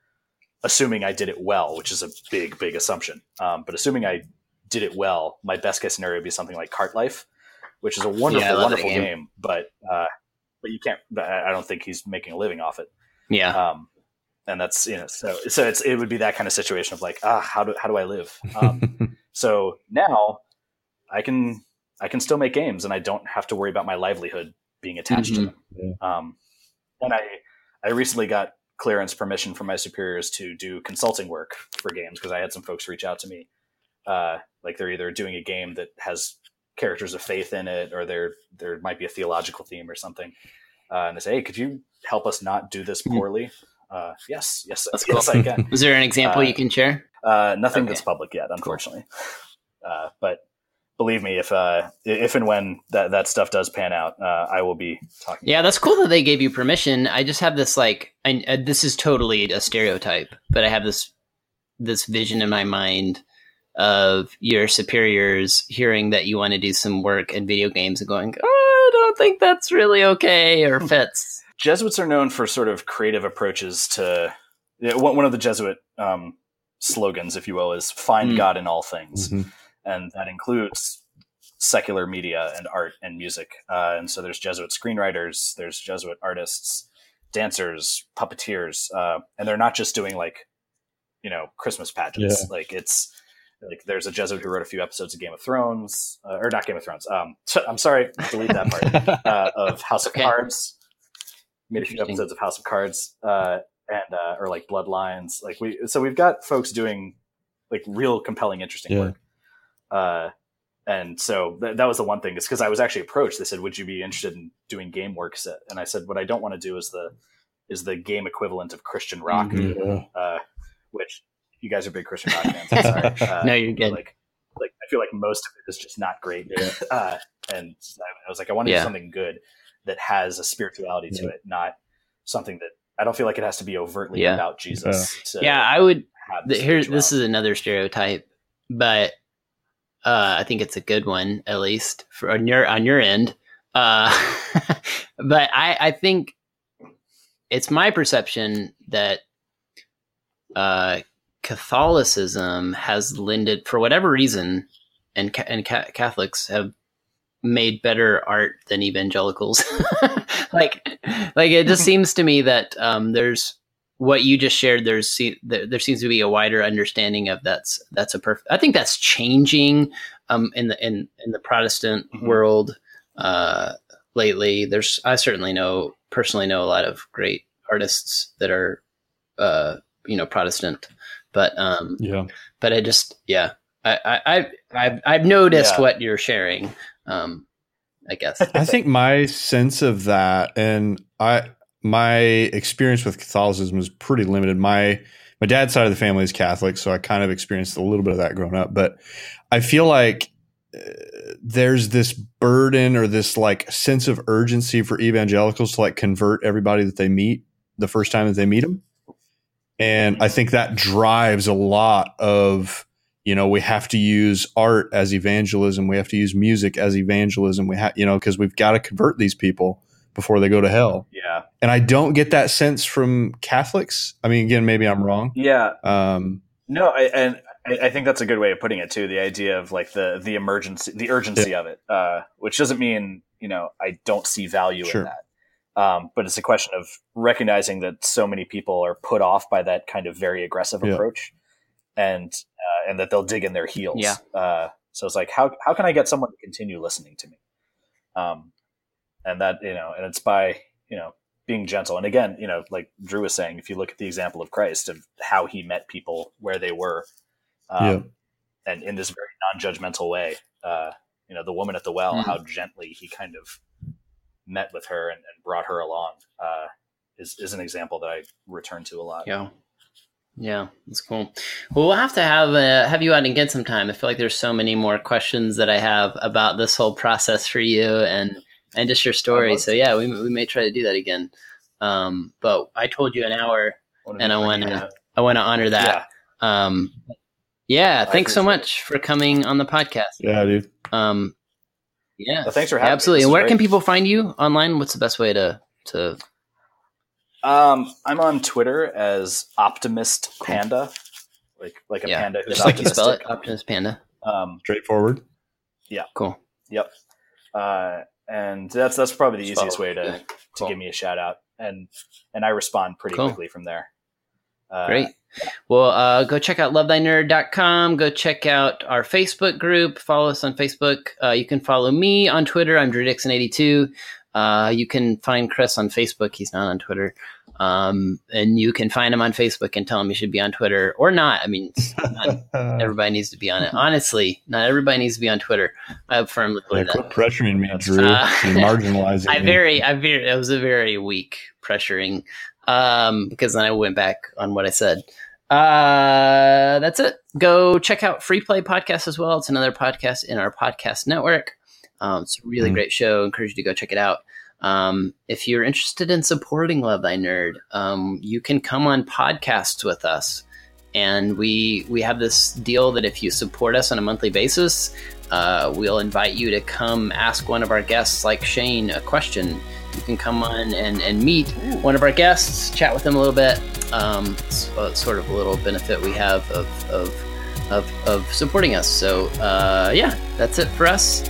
assuming I did it well, which is a big, big assumption. Um, but assuming I did it well, my best case scenario would be something like Cart Life, which is a wonderful, yeah, wonderful game. game. but uh, but you can't. I don't think he's making a living off it. Yeah. Um, and that's you know so so it's it would be that kind of situation of like ah how do how do I live? Um, <laughs> so now I can I can still make games and I don't have to worry about my livelihood being attached mm-hmm. to them. Yeah. Um, and I I recently got clearance permission from my superiors to do consulting work for games because I had some folks reach out to me uh, like they're either doing a game that has characters of faith in it, or there there might be a theological theme or something, uh, and they say, "Hey, could you help us not do this hmm. poorly?" Uh, yes, yes, that's yes, cool. I can. <laughs> Is there an example you uh, can share? Uh, nothing okay. that's public yet, unfortunately. Cool. Uh, but believe me, if uh, if and when that that stuff does pan out, uh, I will be talking. Yeah, that's cool that they gave you permission. I just have this like, I, uh, this is totally a stereotype, but I have this this vision in my mind of your superiors hearing that you want to do some work in video games and going, oh, I don't think that's really okay or <laughs> fits. Jesuits are known for sort of creative approaches to one of the Jesuit um, slogans, if you will, is find mm. God in all things. Mm-hmm. And that includes secular media and art and music. Uh, and so there's Jesuit screenwriters, there's Jesuit artists, dancers, puppeteers, uh, and they're not just doing like, you know, Christmas pageants. Yeah. Like it's, like there's a Jesuit who wrote a few episodes of Game of Thrones, uh, or not Game of Thrones. Um, <laughs> I'm sorry, delete that part <laughs> uh, of House of okay. Cards. Made a few episodes of House of Cards, uh, and uh, or like Bloodlines. Like we, so we've got folks doing like real compelling, interesting yeah. work. Uh, and so th- that was the one thing is because I was actually approached. They said, "Would you be interested in doing game work?" Set? And I said, "What I don't want to do is the is the game equivalent of Christian rock, mm-hmm. uh, which you guys are big Christian rock fans. I'm sorry. <laughs> Uh, no, you're good. Like, like I feel like most of it is just not great. Yeah. Uh, and I was like, I want to yeah. do something good that has a spirituality yeah. to it, not something that I don't feel like it has to be overtly yeah. about Jesus. yeah, I would. Here, this is another stereotype, but uh, I think it's a good one, at least for on your on your end. Uh, <laughs> but I, I think it's my perception that uh, Catholicism has lended, for whatever reason, and and ca- Catholics have made better art than evangelicals. <laughs> like, like it just <laughs> seems to me that um, there's what you just shared. There's there seems to be a wider understanding of that's that's a perfect. I think that's changing um, in the in in the Protestant mm-hmm. world uh, lately. There's I certainly know personally know a lot of great artists that are uh, you know Protestant but um, yeah. But I just yeah, I I I've I've noticed yeah. what you're sharing. Um, I guess. <laughs> I think my sense of that, and I my experience with Catholicism is pretty limited. My my dad's side of the family is Catholic, so I kind of experienced a little bit of that growing up. But I feel like uh, there's this burden or this like sense of urgency for evangelicals to like convert everybody that they meet the first time that they meet them. And I think that drives a lot of, you know, we have to use art as evangelism. We have to use music as evangelism. We have, you know, because we've got to convert these people before they go to hell. Yeah. And I don't get that sense from Catholics. I mean, again, maybe I'm wrong. Yeah. Um, no, I, and I, I, think that's a good way of putting it too. The idea of like the the emergency, the urgency yeah. of it, uh, which doesn't mean you know I don't see value sure. in that. Um, but it's a question of recognizing that so many people are put off by that kind of very aggressive yeah. approach, and uh, and that they'll dig in their heels. Yeah. Uh, so it's like how how can I get someone to continue listening to me? Um, and that you know, and it's by you know being gentle. And again, you know, like Drew was saying, if you look at the example of Christ of how he met people where they were, um, yeah. and in this very non-judgmental way, uh, you know, the woman at the well, mm-hmm. how gently he kind of met with her and, and brought her along, uh, is is an example that I return to a lot. Yeah. Yeah, that's cool. Well, we'll have to have uh, have you out again sometime. I feel like there's so many more questions that I have about this whole process for you and and just your story. So yeah, we we may try to do that again. Um, but I told you an hour, and I want to I want to honor that. Yeah. Um, yeah, thanks so much for coming on the podcast. Yeah, dude. Um, yeah, well, thanks for having yeah, absolutely. And where great. can people find you online? What's the best way to to? Um, I'm on Twitter as Optimist Panda, like like a yeah. panda. Just like you spell it, Optimist Panda. Um, Straightforward. Yeah. Cool. Yep. Uh, and that's that's probably the easiest way to to cool. give me a shout out, and and I respond pretty cool. quickly from there. Uh, Great. Well, uh, go check out lovethynerd.com. Go check out our Facebook group. Follow us on Facebook. Uh, you can follow me on Twitter. I'm Drew Dixon82. Uh, you can find Chris on Facebook. He's not on Twitter. Um, and you can find him on Facebook and tell him he should be on Twitter or not. I mean, not <laughs> everybody needs to be on it. Honestly, not everybody needs to be on Twitter. I firmly believe yeah, that. pressuring me, Drew. Uh, marginalizing. <laughs> I very, I very, it was a very weak pressuring um, because then I went back on what I said. Uh, that's it. Go check out Free Play Podcast as well. It's another podcast in our podcast network. Um, it's a really mm-hmm. great show. I encourage you to go check it out. Um, if you're interested in supporting Love Thy Nerd, um, you can come on podcasts with us. And we we have this deal that if you support us on a monthly basis, uh, we'll invite you to come ask one of our guests, like Shane, a question. You can come on and, and meet one of our guests, chat with them a little bit. Um, it's, uh, sort of a little benefit we have of, of, of, of supporting us. So, uh, yeah, that's it for us.